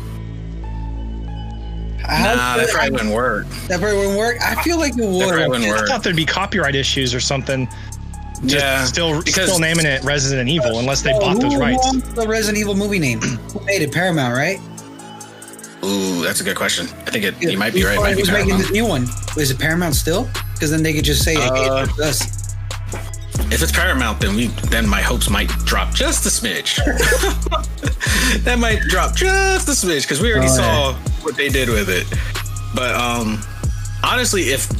How- Nah, that probably wouldn't work. that probably wouldn't work. I feel like it would. probably wouldn't I work. thought there'd be copyright issues or something. Just Yeah, still because- still naming it Resident Evil unless they bought those rights. the Resident Evil movie name? Who made it? Paramount, right? Ooh, that's a good question. I think it. You might be right. It Who's might be making the new one? Is it Paramount still? Because then they could just say, Uh, hey, it's us. If it's Paramount, then we then my hopes might drop just a smidge. that might drop just a smidge because we already Oh, saw what they did with it. But um, honestly, if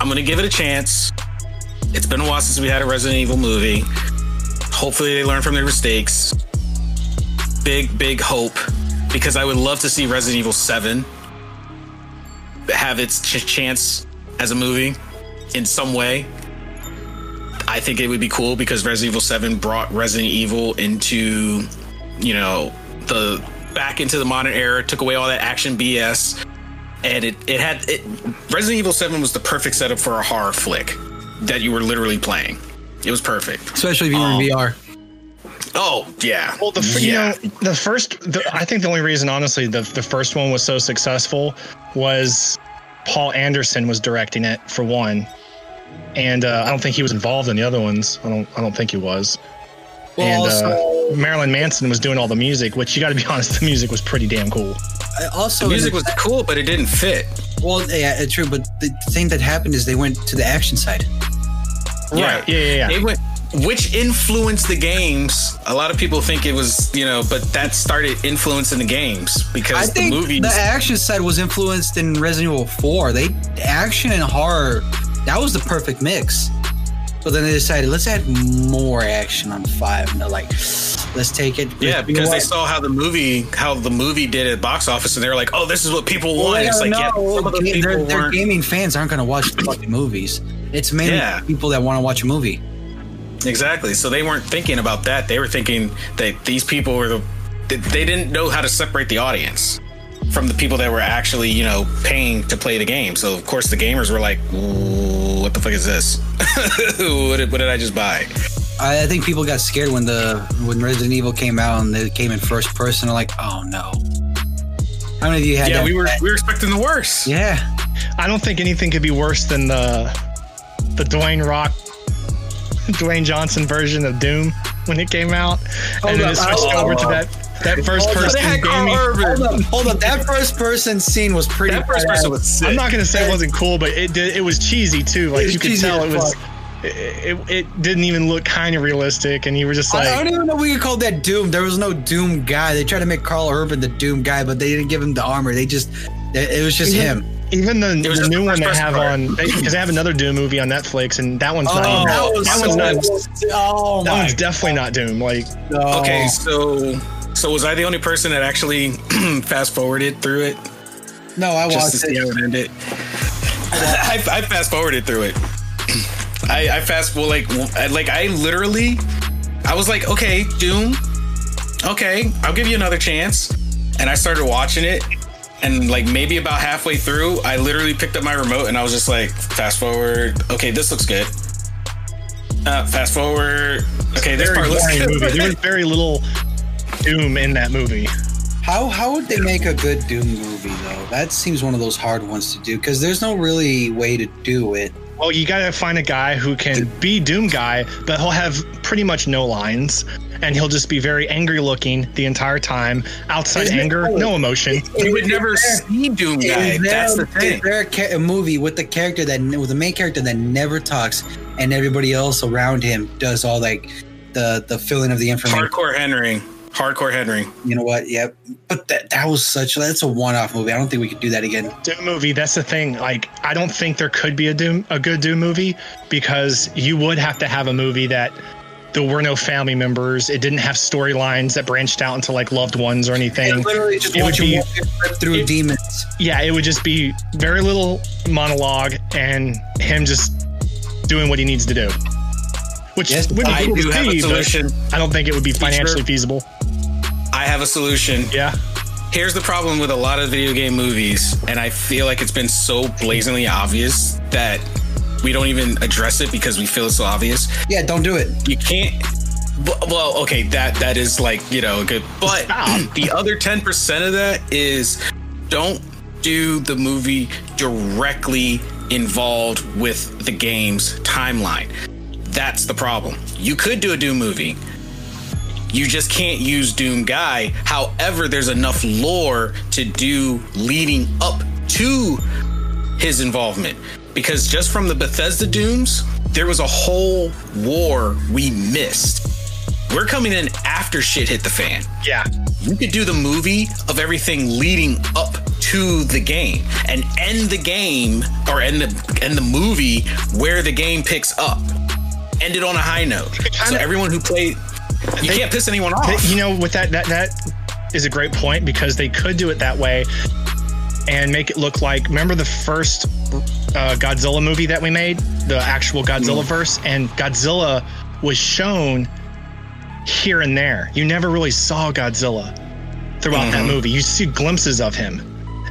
I'm gonna give it a chance, it's been a while since we had a Resident Evil movie. Hopefully, they learn from their mistakes. Big, big hope because I would love to see Resident Evil Seven have its ch- chance as a movie in some way. I think it would be cool because Resident Evil 7 brought Resident Evil into, you know, the back into the modern era, took away all that action BS. And it, it had it Resident Evil 7 was the perfect setup for a horror flick that you were literally playing. It was perfect. Especially if you were Um, in VR. Oh, yeah. Well, the yeah. you know the first, the, I think the only reason, honestly, the the first one was so successful was Paul Anderson was directing it for one, and uh, I don't think he was involved in the other ones. I don't, I don't think he was. Well, and also, uh, Marilyn Manson was doing all the music, which you got to be honest, the music was pretty damn cool. also the music in was cool, but it didn't fit. well, yeah, uh, true. But the thing that happened is they went to the action side. Right? Yeah, yeah, yeah. It went, which influenced the games. A lot of people think it was, you know, but that started influencing the games because I the think movies. the action side was influenced in Resident Evil 4. They action and horror, that was the perfect mix. But then they decided let's add more action on five, and they're like, let's take it. yeah, because they saw how the movie, how the movie did at box office, and they were like, "Oh, this is what people Well, want." they It's yeah, some of those Ga- their, gaming fans aren't going to watch the fucking movies. It's mainly Yeah. people that want to watch a movie. Exactly. So they weren't thinking about that. They were thinking that these people were the. They didn't know how to separate the audience from the people that were actually, you know, paying to play the game. So of course the gamers were like, "What the fuck is this? what, did, what did I just buy?" I, I think people got scared when the when Resident Evil came out and they came in first person. They're like, oh no. How many of you had Yeah, that? we were we were expecting the worst. Yeah. I don't think anything could be worse than the the Dwayne Rock, Dwayne Johnson version of Doom when it came out, and then up, it switched hold over up. to that that first oh, Hold person They had Karl. Urban. Hold up, hold up. That first person scene was pretty. That first person was sick. I'm not gonna say it wasn't cool, but it did. It was cheesy too. Like you could tell it was. It, it, it didn't even look kind of realistic, and you were just like, I don't even know if we could call that Doom. There was no Doom guy. They tried to make Karl Urban the Doom guy, but they didn't give him the armor. They just, it it was just him. even the, the new the one they have part. on because they have another Doom movie on Netflix, and that one's not. Oh, even, that was that so one's not. good. Oh That one's definitely not Doom. Like God. Okay, so so was I the only person that actually fast forwarded through it No, I to watched see it. how it ended? I, I fast forwarded through it. I, I fast well like like I literally I was like okay Doom okay I'll give you another chance and I started watching it and like maybe about halfway through I literally picked up my remote and I was just like fast forward okay this looks good uh, fast forward okay this very part looks good movie. There was very little Doom in that movie. How how would they make a good Doom movie though? That seems one of those hard ones to do because there's no really way to do it. Well, you got to find a guy who can be Doom guy, but he'll have pretty much no lines, and he'll just be very angry looking the entire time. Outside Isn't anger, no emotion. you would never see Doom guy. There, That's the is thing. there a, ca- a movie with the character that with the main character that never talks and everybody else around him does all like the the filling of the information? Hardcore Henry. Hardcore Henry. You know what? Yep. But that that was such that's a one off movie. I don't think we could do that again. Doom movie. That's the thing. Like, I don't think there could be a Doom, a good Doom movie, because you would have to have a movie that there were no family members. It didn't have storylines that branched out into like loved ones or anything. literally just It would be- walk and rip through it- demons. Yeah, it would just be very little monologue and him just doing what he needs to do. Which Yes, would be I cool to do have a see, but solution. I don't think it would be financially Feature. feasible. I have a solution. Yeah. Here's the problem with a lot of video game movies, and I feel like it's been so blazingly obvious that we don't even address it because we feel it's so obvious. Yeah, don't do it. You can't. Well, okay, that that is like you know good, but Stop. the other ten percent of that is don't do the movie directly involved with the game's timeline. That's the problem. You could do a Doom movie. You just can't use Doom Guy. However, there's enough lore to do leading up to his involvement. Because just from the Bethesda Dooms, there was a whole war we missed. We're coming in after shit hit the fan. Yeah. You could do the movie of everything leading up to the game and end the game or end the end the movie where the game picks up. End it on a high note. So everyone who played you They- can't piss anyone off. They- you know, with that, that that is a great point because they could do it that way and make it look like. Remember the first uh, Godzilla movie that we made, the actual Godzilla verse, and Godzilla was shown here and there. You never really saw Godzilla throughout that movie. You see glimpses of him,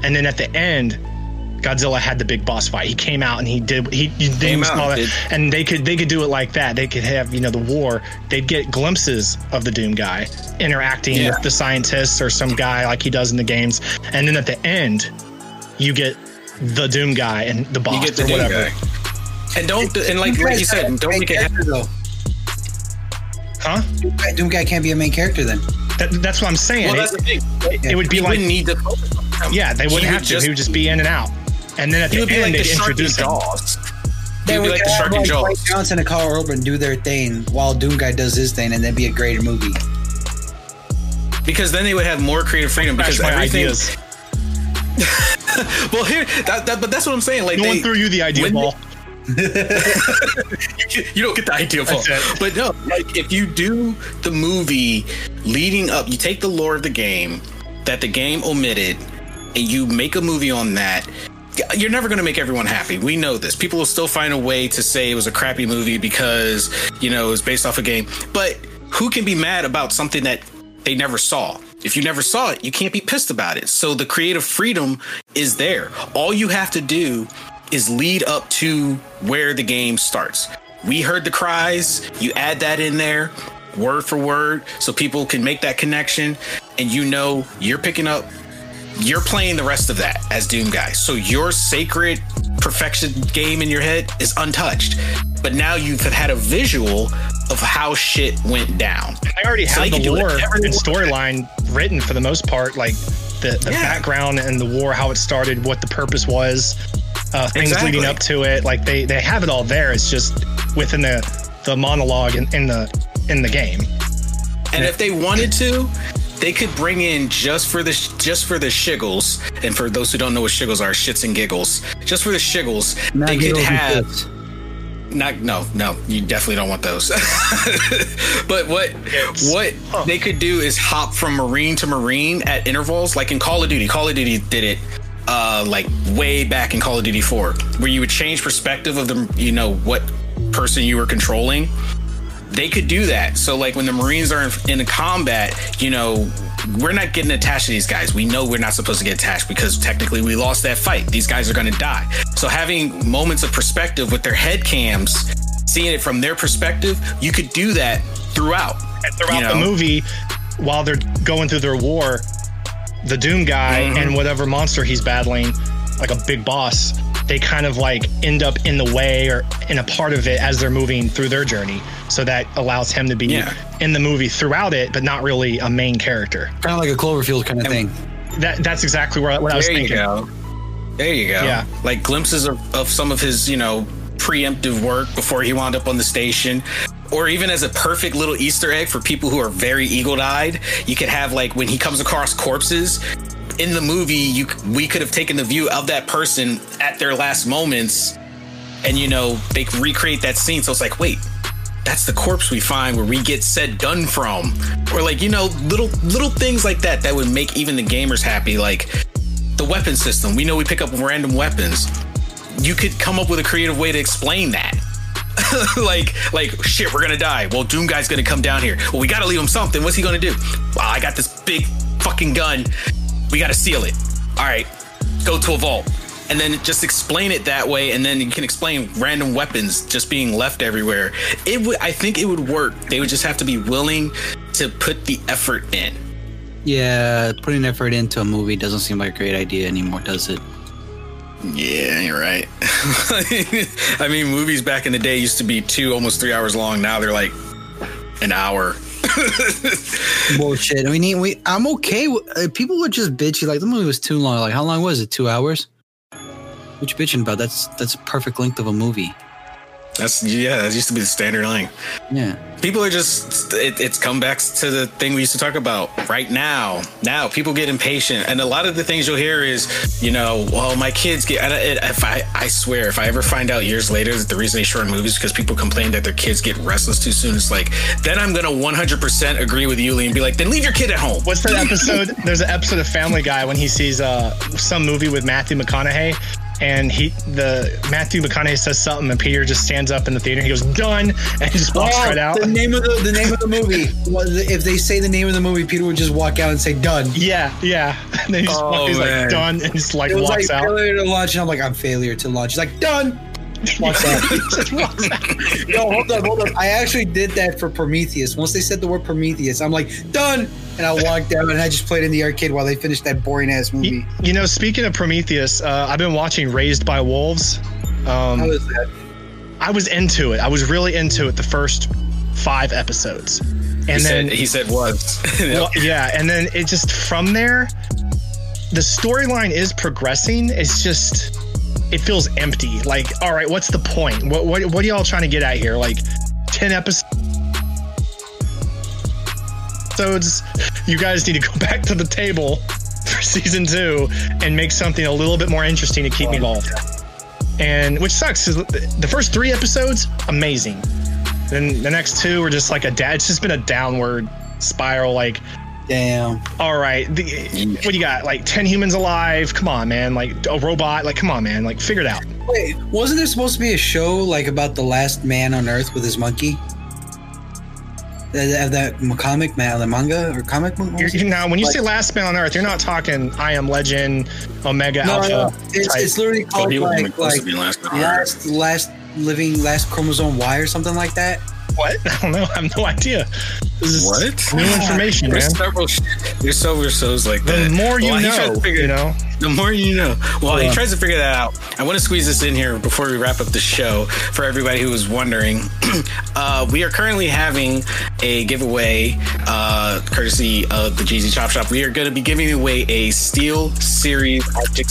and then at the end. Godzilla had the big boss fight. He came out and he did he, he they Came out, all that, did- and they could they could do it like that. They could have you know the war. They'd get glimpses of the Doom guy interacting Yeah. with the scientists or some guy like he does in the games, and then at the end, you get the Doom guy and the boss you get the or Doom whatever. guy. And don't and like like you said, don't make it character, though. Huh? Doom guy can't be a main character then. That, that's what I'm saying. Well, It- that's the thing. it, would be You like need to focus on him. yeah, they wouldn't He have would to. just- he would just be in and out, and then at He the would be end like they'd shark introduce him. Jaws. They would be like the have, shark in like, Jaws. Mike Johnson and Karl Urban do their thing while Doom guy does his thing, and then be a greater movie. Because then they would have more creative freedom. Because my everything. ideas. Well, here, that, that, but that's what I'm saying. Like, No they, one threw you the idea when ball. you don't get the idea of That's all. But no, like if you do the movie leading up, you take the lore of the game that the game omitted, and you make a movie on that. You're never going to make everyone happy. We know this. People will still find a way to say it was a crappy movie because you know it was based off a game. But who can be mad about something that they never saw? If you never saw it, you can't be pissed about it. So the creative freedom is there. All you have to do is lead up to where the game starts. We heard the cries, you add that in there word for word so people can make that connection and you know you're picking up you're playing the rest of that as Doom guy. So your sacred perfection game in your head is untouched. But now you've had a visual of how shit went down. I already So have the lore and storyline written for the most part, like the, the Yeah. background and the war, how it started, what the purpose was, uh, things Exactly. leading up to it. Like they they have it all there. It's just within the the monologue in, in the in the game. And if they wanted to, they could bring in just for the just for the shiggles, and for those who don't know what shiggles are, shits and giggles. Just for the shiggles, Not they could have not no no you definitely don't want those. But what what they could do is hop from marine to marine at intervals like in call of duty. Call of duty did it uh like way back in call of duty 4 where you would change perspective of the you know what person you were controlling they could do that. So like when the Marines are in, in combat, you know, we're not getting attached to these guys. We know we're not supposed to get attached because technically we lost that fight. These guys are going to die. So having moments of perspective with their head cams, seeing it from their perspective, you could do that throughout. And throughout You the movie, while they're going through their war, the Doom guy Mm-hmm. and whatever monster he's battling, like a big boss, they kind of like end up in the way or in a part of it as they're moving through their journey. So that allows him to be Yeah. in the movie throughout it, but not really a main character. Kind of like a Cloverfield kind of thing. That that's exactly where, what I was there thinking. you go. There you go. Yeah. Like glimpses of, of some of his, you know, preemptive work before he wound up on the station. Or even as a perfect little Easter egg for people who are very eagle-eyed, you could have like when he comes across corpses in the movie, you we could have taken the view of that person at their last moments, and you know they recreate that scene. So it's like, wait, that's the corpse we find where we get said done from, or like you know little little things like that that would make even the gamers happy. Like the weapon system. We know we pick up random weapons. You could come up with a creative way to explain that. like, like shit, we're gonna die. Well, Doom guy's gonna come down here. Well, we gotta leave him something. What's he gonna do? Well, I got this big fucking gun. We gotta seal it. All right, go to a vault. And then just explain it that way, and then you can explain random weapons just being left everywhere. It would, I think, it would work. They would just have to be willing to put the effort in. Yeah, putting effort into a movie doesn't seem like a great idea anymore, does it? Yeah, you're right. I mean, movies back in the day used to be two, almost three hours long. Now they're like an hour. Bullshit. I mean, we, I'm okay. With, uh, people would just bitch you like the movie was too long. Like, how long was it? Two hours? You bitching about? That's that's a perfect length of a movie. That's yeah. That used to be the standard line. Yeah. People are just it, it's comebacks to the thing we used to talk about right now. Now people get impatient, and a lot of the things you'll hear is, you know, well, my kids get. And it, if I I swear, if I ever find out years later that the reason they shorten movies because people complain that their kids get restless too soon, it's like then I'm gonna 100% agree with Yuli and be like, then leave your kid at home. What's that episode? There's an episode of Family Guy when he sees uh, some movie with Matthew McConaughey, and he the Matthew McConaughey says something, and Peter just stands up in the theater. and He goes done, and he just walks Oh, right out. The name of the the name of the movie. Well, If they say the name of the movie, Peter would just walk out and say done. Yeah, yeah. And then oh, he's, Oh, he's man. like done, and just like It was walks like out. failure to launch, and I'm like, I'm failure to launch. He's like, done. Walks out. Just. Yo, hold up, hold up. I actually did that for Prometheus. Once they said the word Prometheus, I'm like, done. And I walked out and I just played in the arcade while they finished that boring ass movie. You, you know, speaking of Prometheus, uh, I've been watching Raised by Wolves. Um, How is that? I was into it. I was really into it the first five episodes, and he then said he said was. well, yeah, and then it just from there, the storyline is progressing. It's just it feels empty. Like, all right, what's the point? What what what are y'all trying to get at here? Like, ten episodes. You guys need to go back to the table for season two and make something a little bit more interesting to keep me involved. And which sucks is the first three episodes amazing. Then the next two are just like a dad. it's just been a downward spiral. Like Damn. all right, the, what do you got? Like ten humans alive? Come on, man! Like a robot? Like come on, man! Like figure it out. Wait, wasn't there supposed to be a show like about the last man on Earth with his monkey? That, that comic, man, the manga or comic book? You're, now, when you Like- say Last Man on Earth, you're not talking I Am Legend, Omega No, Alpha. no, it's, it's literally called he like like last. last last living last chromosome Y or something like that. what? I don't know. I have no idea. This is What? new information, man. There's several. sh- There's several shows like that. The more you Well, know, figure- you know. The more you know. Well, he tries to figure that out. I want to squeeze this in here before we wrap up the show for everybody who was wondering. uh, we are currently having a giveaway, uh, courtesy of the GZ Chop Shop. We are going to be giving away a Steel Series Object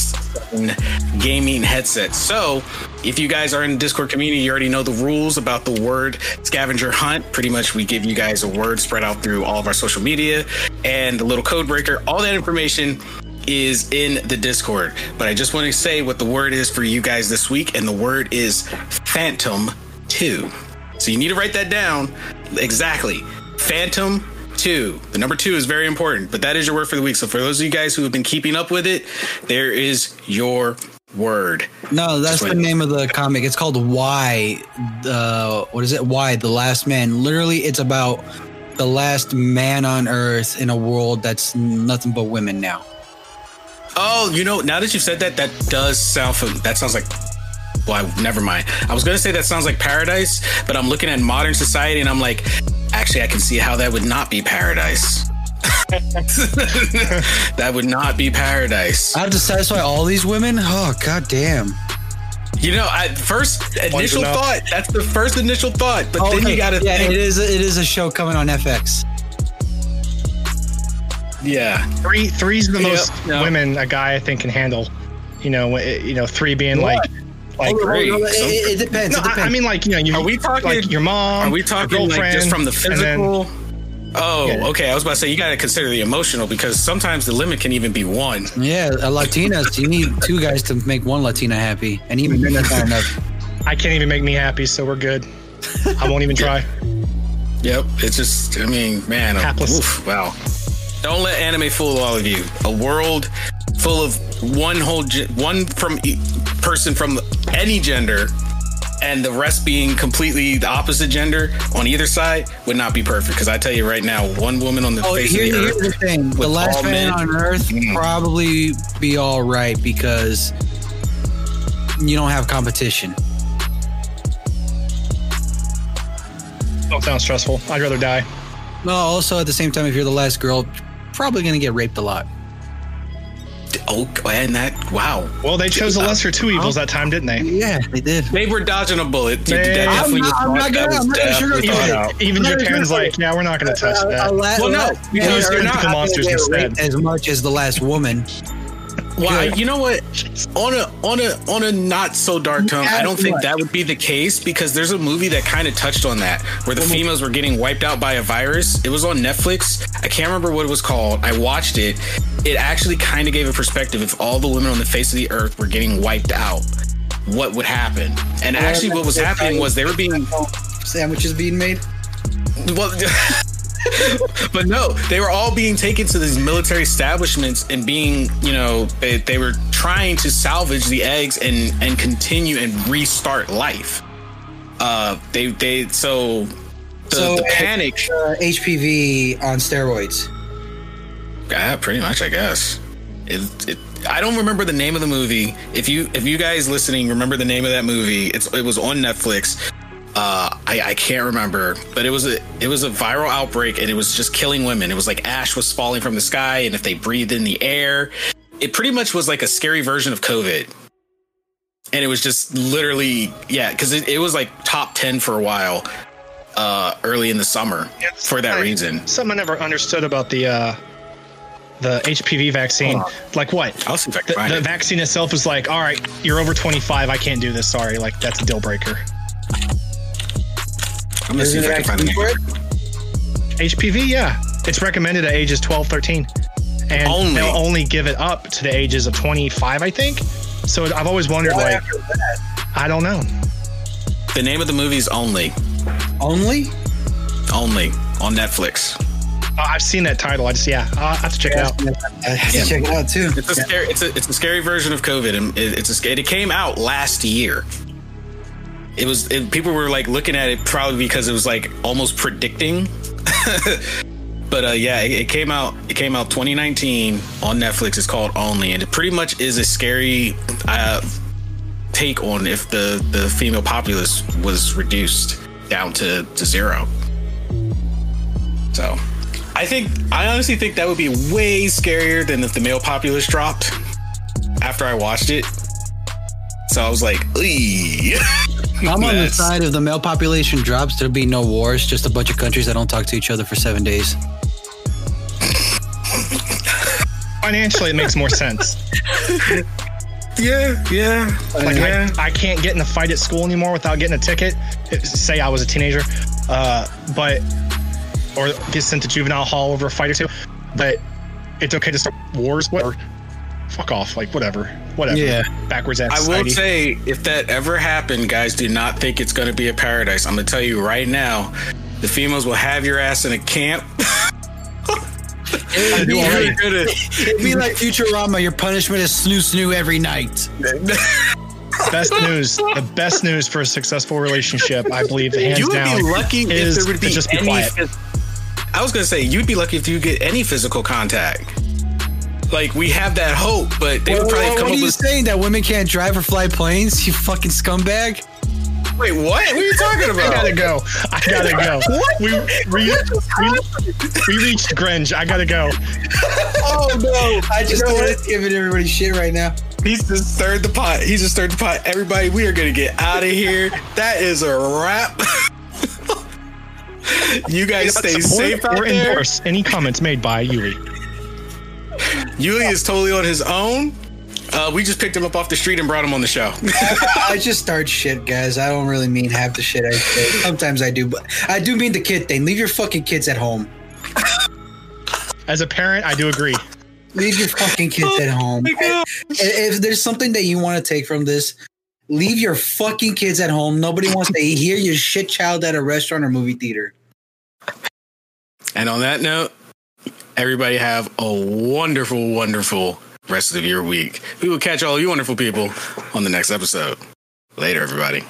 7 gaming headset. So, if you guys are in the Discord community, you already know the rules about the word scavenger hunt. Pretty much, we give you guys a word spread out through all of our social media and the little code breaker. All that information is in the Discord. But I just want to say what the word is for you guys this week, and the word is Phantom 2. So you need to write that down exactly. Phantom 2. The number 2 is very important, but that is your word for the week. So for those of you guys who have been keeping up with it, there is your word. No, that's the name of the comic. It's called Why. The what is it? Y the Last Man. Literally, it's about the last man on Earth in a world that's nothing but women now. Oh, you know, now that you've said that, that does sound that sounds like well, I, never mind. I was gonna say that sounds like paradise, but I'm looking at modern society and I'm like, actually, I can see how that would not be paradise. that would not be paradise. I have to satisfy all these women. Oh god damn. You know, I first initial thought. That's the first initial thought, but oh, then you gotta yeah, think. it is. It is a show coming on FX. Yeah, Three three's the Yep, most no. women a guy I think can handle. You know, you know, three being like like Hold on, great. hold on, So- It, it depends. No, it I, depends. I mean like you know, you Are we talking- like your mom? are we your talking like just from the and then- physical? Oh, Yeah. okay. I was about to say you got to consider the emotional because sometimes the limit can even be one. yeah, a Latinas. you need two guys to make one Latina happy, and even then that's not enough. I can't even make me happy, so we're good. I won't even try. Yep. It's just, I mean, man, Hapless. oof, wow. Don't let anime fool all of you. A world full of one whole, one from e- person from any gender, and the rest being completely the opposite gender on either side would not be perfect. Because I tell you right now, one woman on the Oh, face here, of the here's earth. the thing: the last all man men- on Earth Mm. probably be all right because you don't have competition. Don't sound stressful. I'd rather die. No, also at the same time, if you're the last girl, probably gonna get raped a lot. Oh, and that, wow. Well, they chose the lesser two evils that time, didn't they? Yeah, they did. They were dodging a bullet. Dude, that I'm definitely not- was I'm not gonna- I'm not gonna sugarcoat it. Even No, no, Japan's no, no. like, yeah, we're not going to touch A- a that. la- Well, no, la- because a- they're a- not. a- Monsters instead. as much as the last woman. Well, I, you know what? On a on a on a not so dark tone, I don't think that would be the case because there's a movie that kind of touched on that where the females were getting wiped out by a virus. It was on Netflix. I can't remember what it was called. I watched it. It actually kind of gave a perspective if all the women on the face of the earth were getting wiped out, what would happen? And actually, what was happening was they were being sandwiches being made. Well, but no, they were all being taken to these military establishments and being, you know, they, they were trying to salvage the eggs and and continue and restart life. Uh, they they so the, so the panic, uh, HPV on steroids. Yeah, pretty much, I guess. It, it, I don't remember the name of the movie. If you if you guys listening remember the name of that movie, it's it was on Netflix. Uh, I, I can't remember, but it was a it was a viral outbreak and it was just killing women. It was like ash was falling from the sky, and if they breathed in the air, it pretty much was like a scary version of COVID. And it was just literally yeah, because it, it was like top ten for a while, uh, early in the summer for that I- reason. Something I never understood about the uh, the HPV vaccine. Like what? I'll see if I can The, the vaccine itself is like, all right, you're over 25. I can't do this. Sorry. Like that's a deal breaker. I'm gonna see if I can find the name. HPV, yeah, it's recommended at ages 12, 13, and Only. they'll only give it up to the ages of 25, I think. So I've always wondered, like, I don't know. The name of the movie is Only. Only? Only on Netflix. Uh, I've seen that title. I just, yeah, I'll have to check it out. I have to check it out too. It's a scary. It's a it's a scary version of COVID, and it, it's a. sc- It came out last year. It was. It, people were like looking at it probably because it was like almost predicting. but uh, yeah, it, it came out. It came out 2019 on Netflix. It's called Only, and it pretty much is a scary uh, take on if the the female populace was reduced down to to zero. So, I think I honestly think that would be way scarier than if the male populace dropped after I watched it. So I was like, I'm on the side of the male population drops. There'll be no wars, just a bunch of countries that don't talk to each other for seven days. Financially, it makes more sense. Yeah, yeah. Like, yeah. I, I can't get in a fight at school anymore without getting a ticket. Say I was a teenager, uh, but or get sent to juvenile hall over a fight or two. But it's okay to start wars. Whatever. Fuck off. Like whatever. Whatever. Yeah. Backwards ass I will society. say, if that ever happened, guys, do not think it's going to be a paradise. I'm going to tell you right now, the females will have your ass in a camp. It'd be, oh You're like, gonna- it'd be like Futurama. Your punishment is snoo snoo every night. best news. The best news for a successful relationship, I believe, hands you would down, be lucky if is there would be to just be any. quiet. phys- I was gonna say you'd be lucky if you get any physical contact. Like we have that hope, but they would probably what come are up you with. saying? That women can't drive or fly planes? You fucking scumbag. Wait, what? What are you talking about? I gotta go. I gotta go. We, we, we, we reached Gringe. I gotta go. Oh no! I just You know started giving everybody shit right now. He's just stirred the pot. He's just stirred the pot. Everybody, we are gonna get out of here. That is a wrap. you guys stay Support safe out or there. endorse any comments made by Yuri. Yuli is totally on his own. Uh, we just picked him up off the street and brought him on the show. I just start shit, guys. I don't really mean half the shit I say. Sometimes I do, but I do mean the kid thing. Leave your fucking kids at home. As a parent, I do agree. Leave your fucking kids at home. If if there's something that you want to take from this, leave your fucking kids at home. Nobody wants to hear your shit child at a restaurant or movie theater. and on that note, everybody have a wonderful, wonderful rest of your week. We will catch all you wonderful people on the next episode. Later, everybody.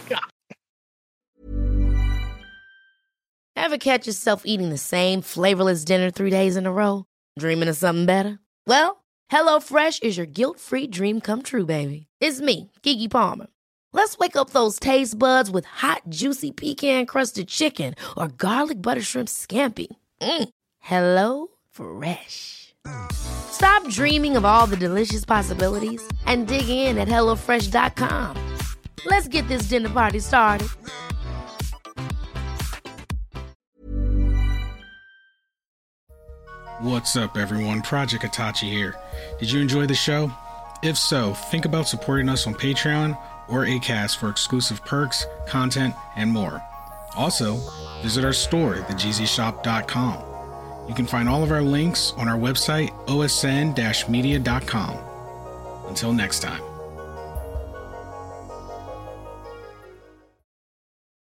Ever catch yourself eating the same flavorless dinner three days in a row? Dreaming of something better? Well, HelloFresh is your guilt-free dream come true, baby. It's me, Keke Palmer. Let's wake up those taste buds with hot, juicy pecan-crusted chicken or garlic butter shrimp scampi. Mm. Hello Fresh. Stop dreaming of all the delicious possibilities and dig in at HelloFresh.com. Let's get this dinner party started. What's up, everyone? Project Itachi here. Did you enjoy the show? If so, think about supporting us on Patreon or ACAST for exclusive perks, content, and more. Also, visit our store, at thegzshop.com. You can find all of our links on our website, osn-media.com. Until next time.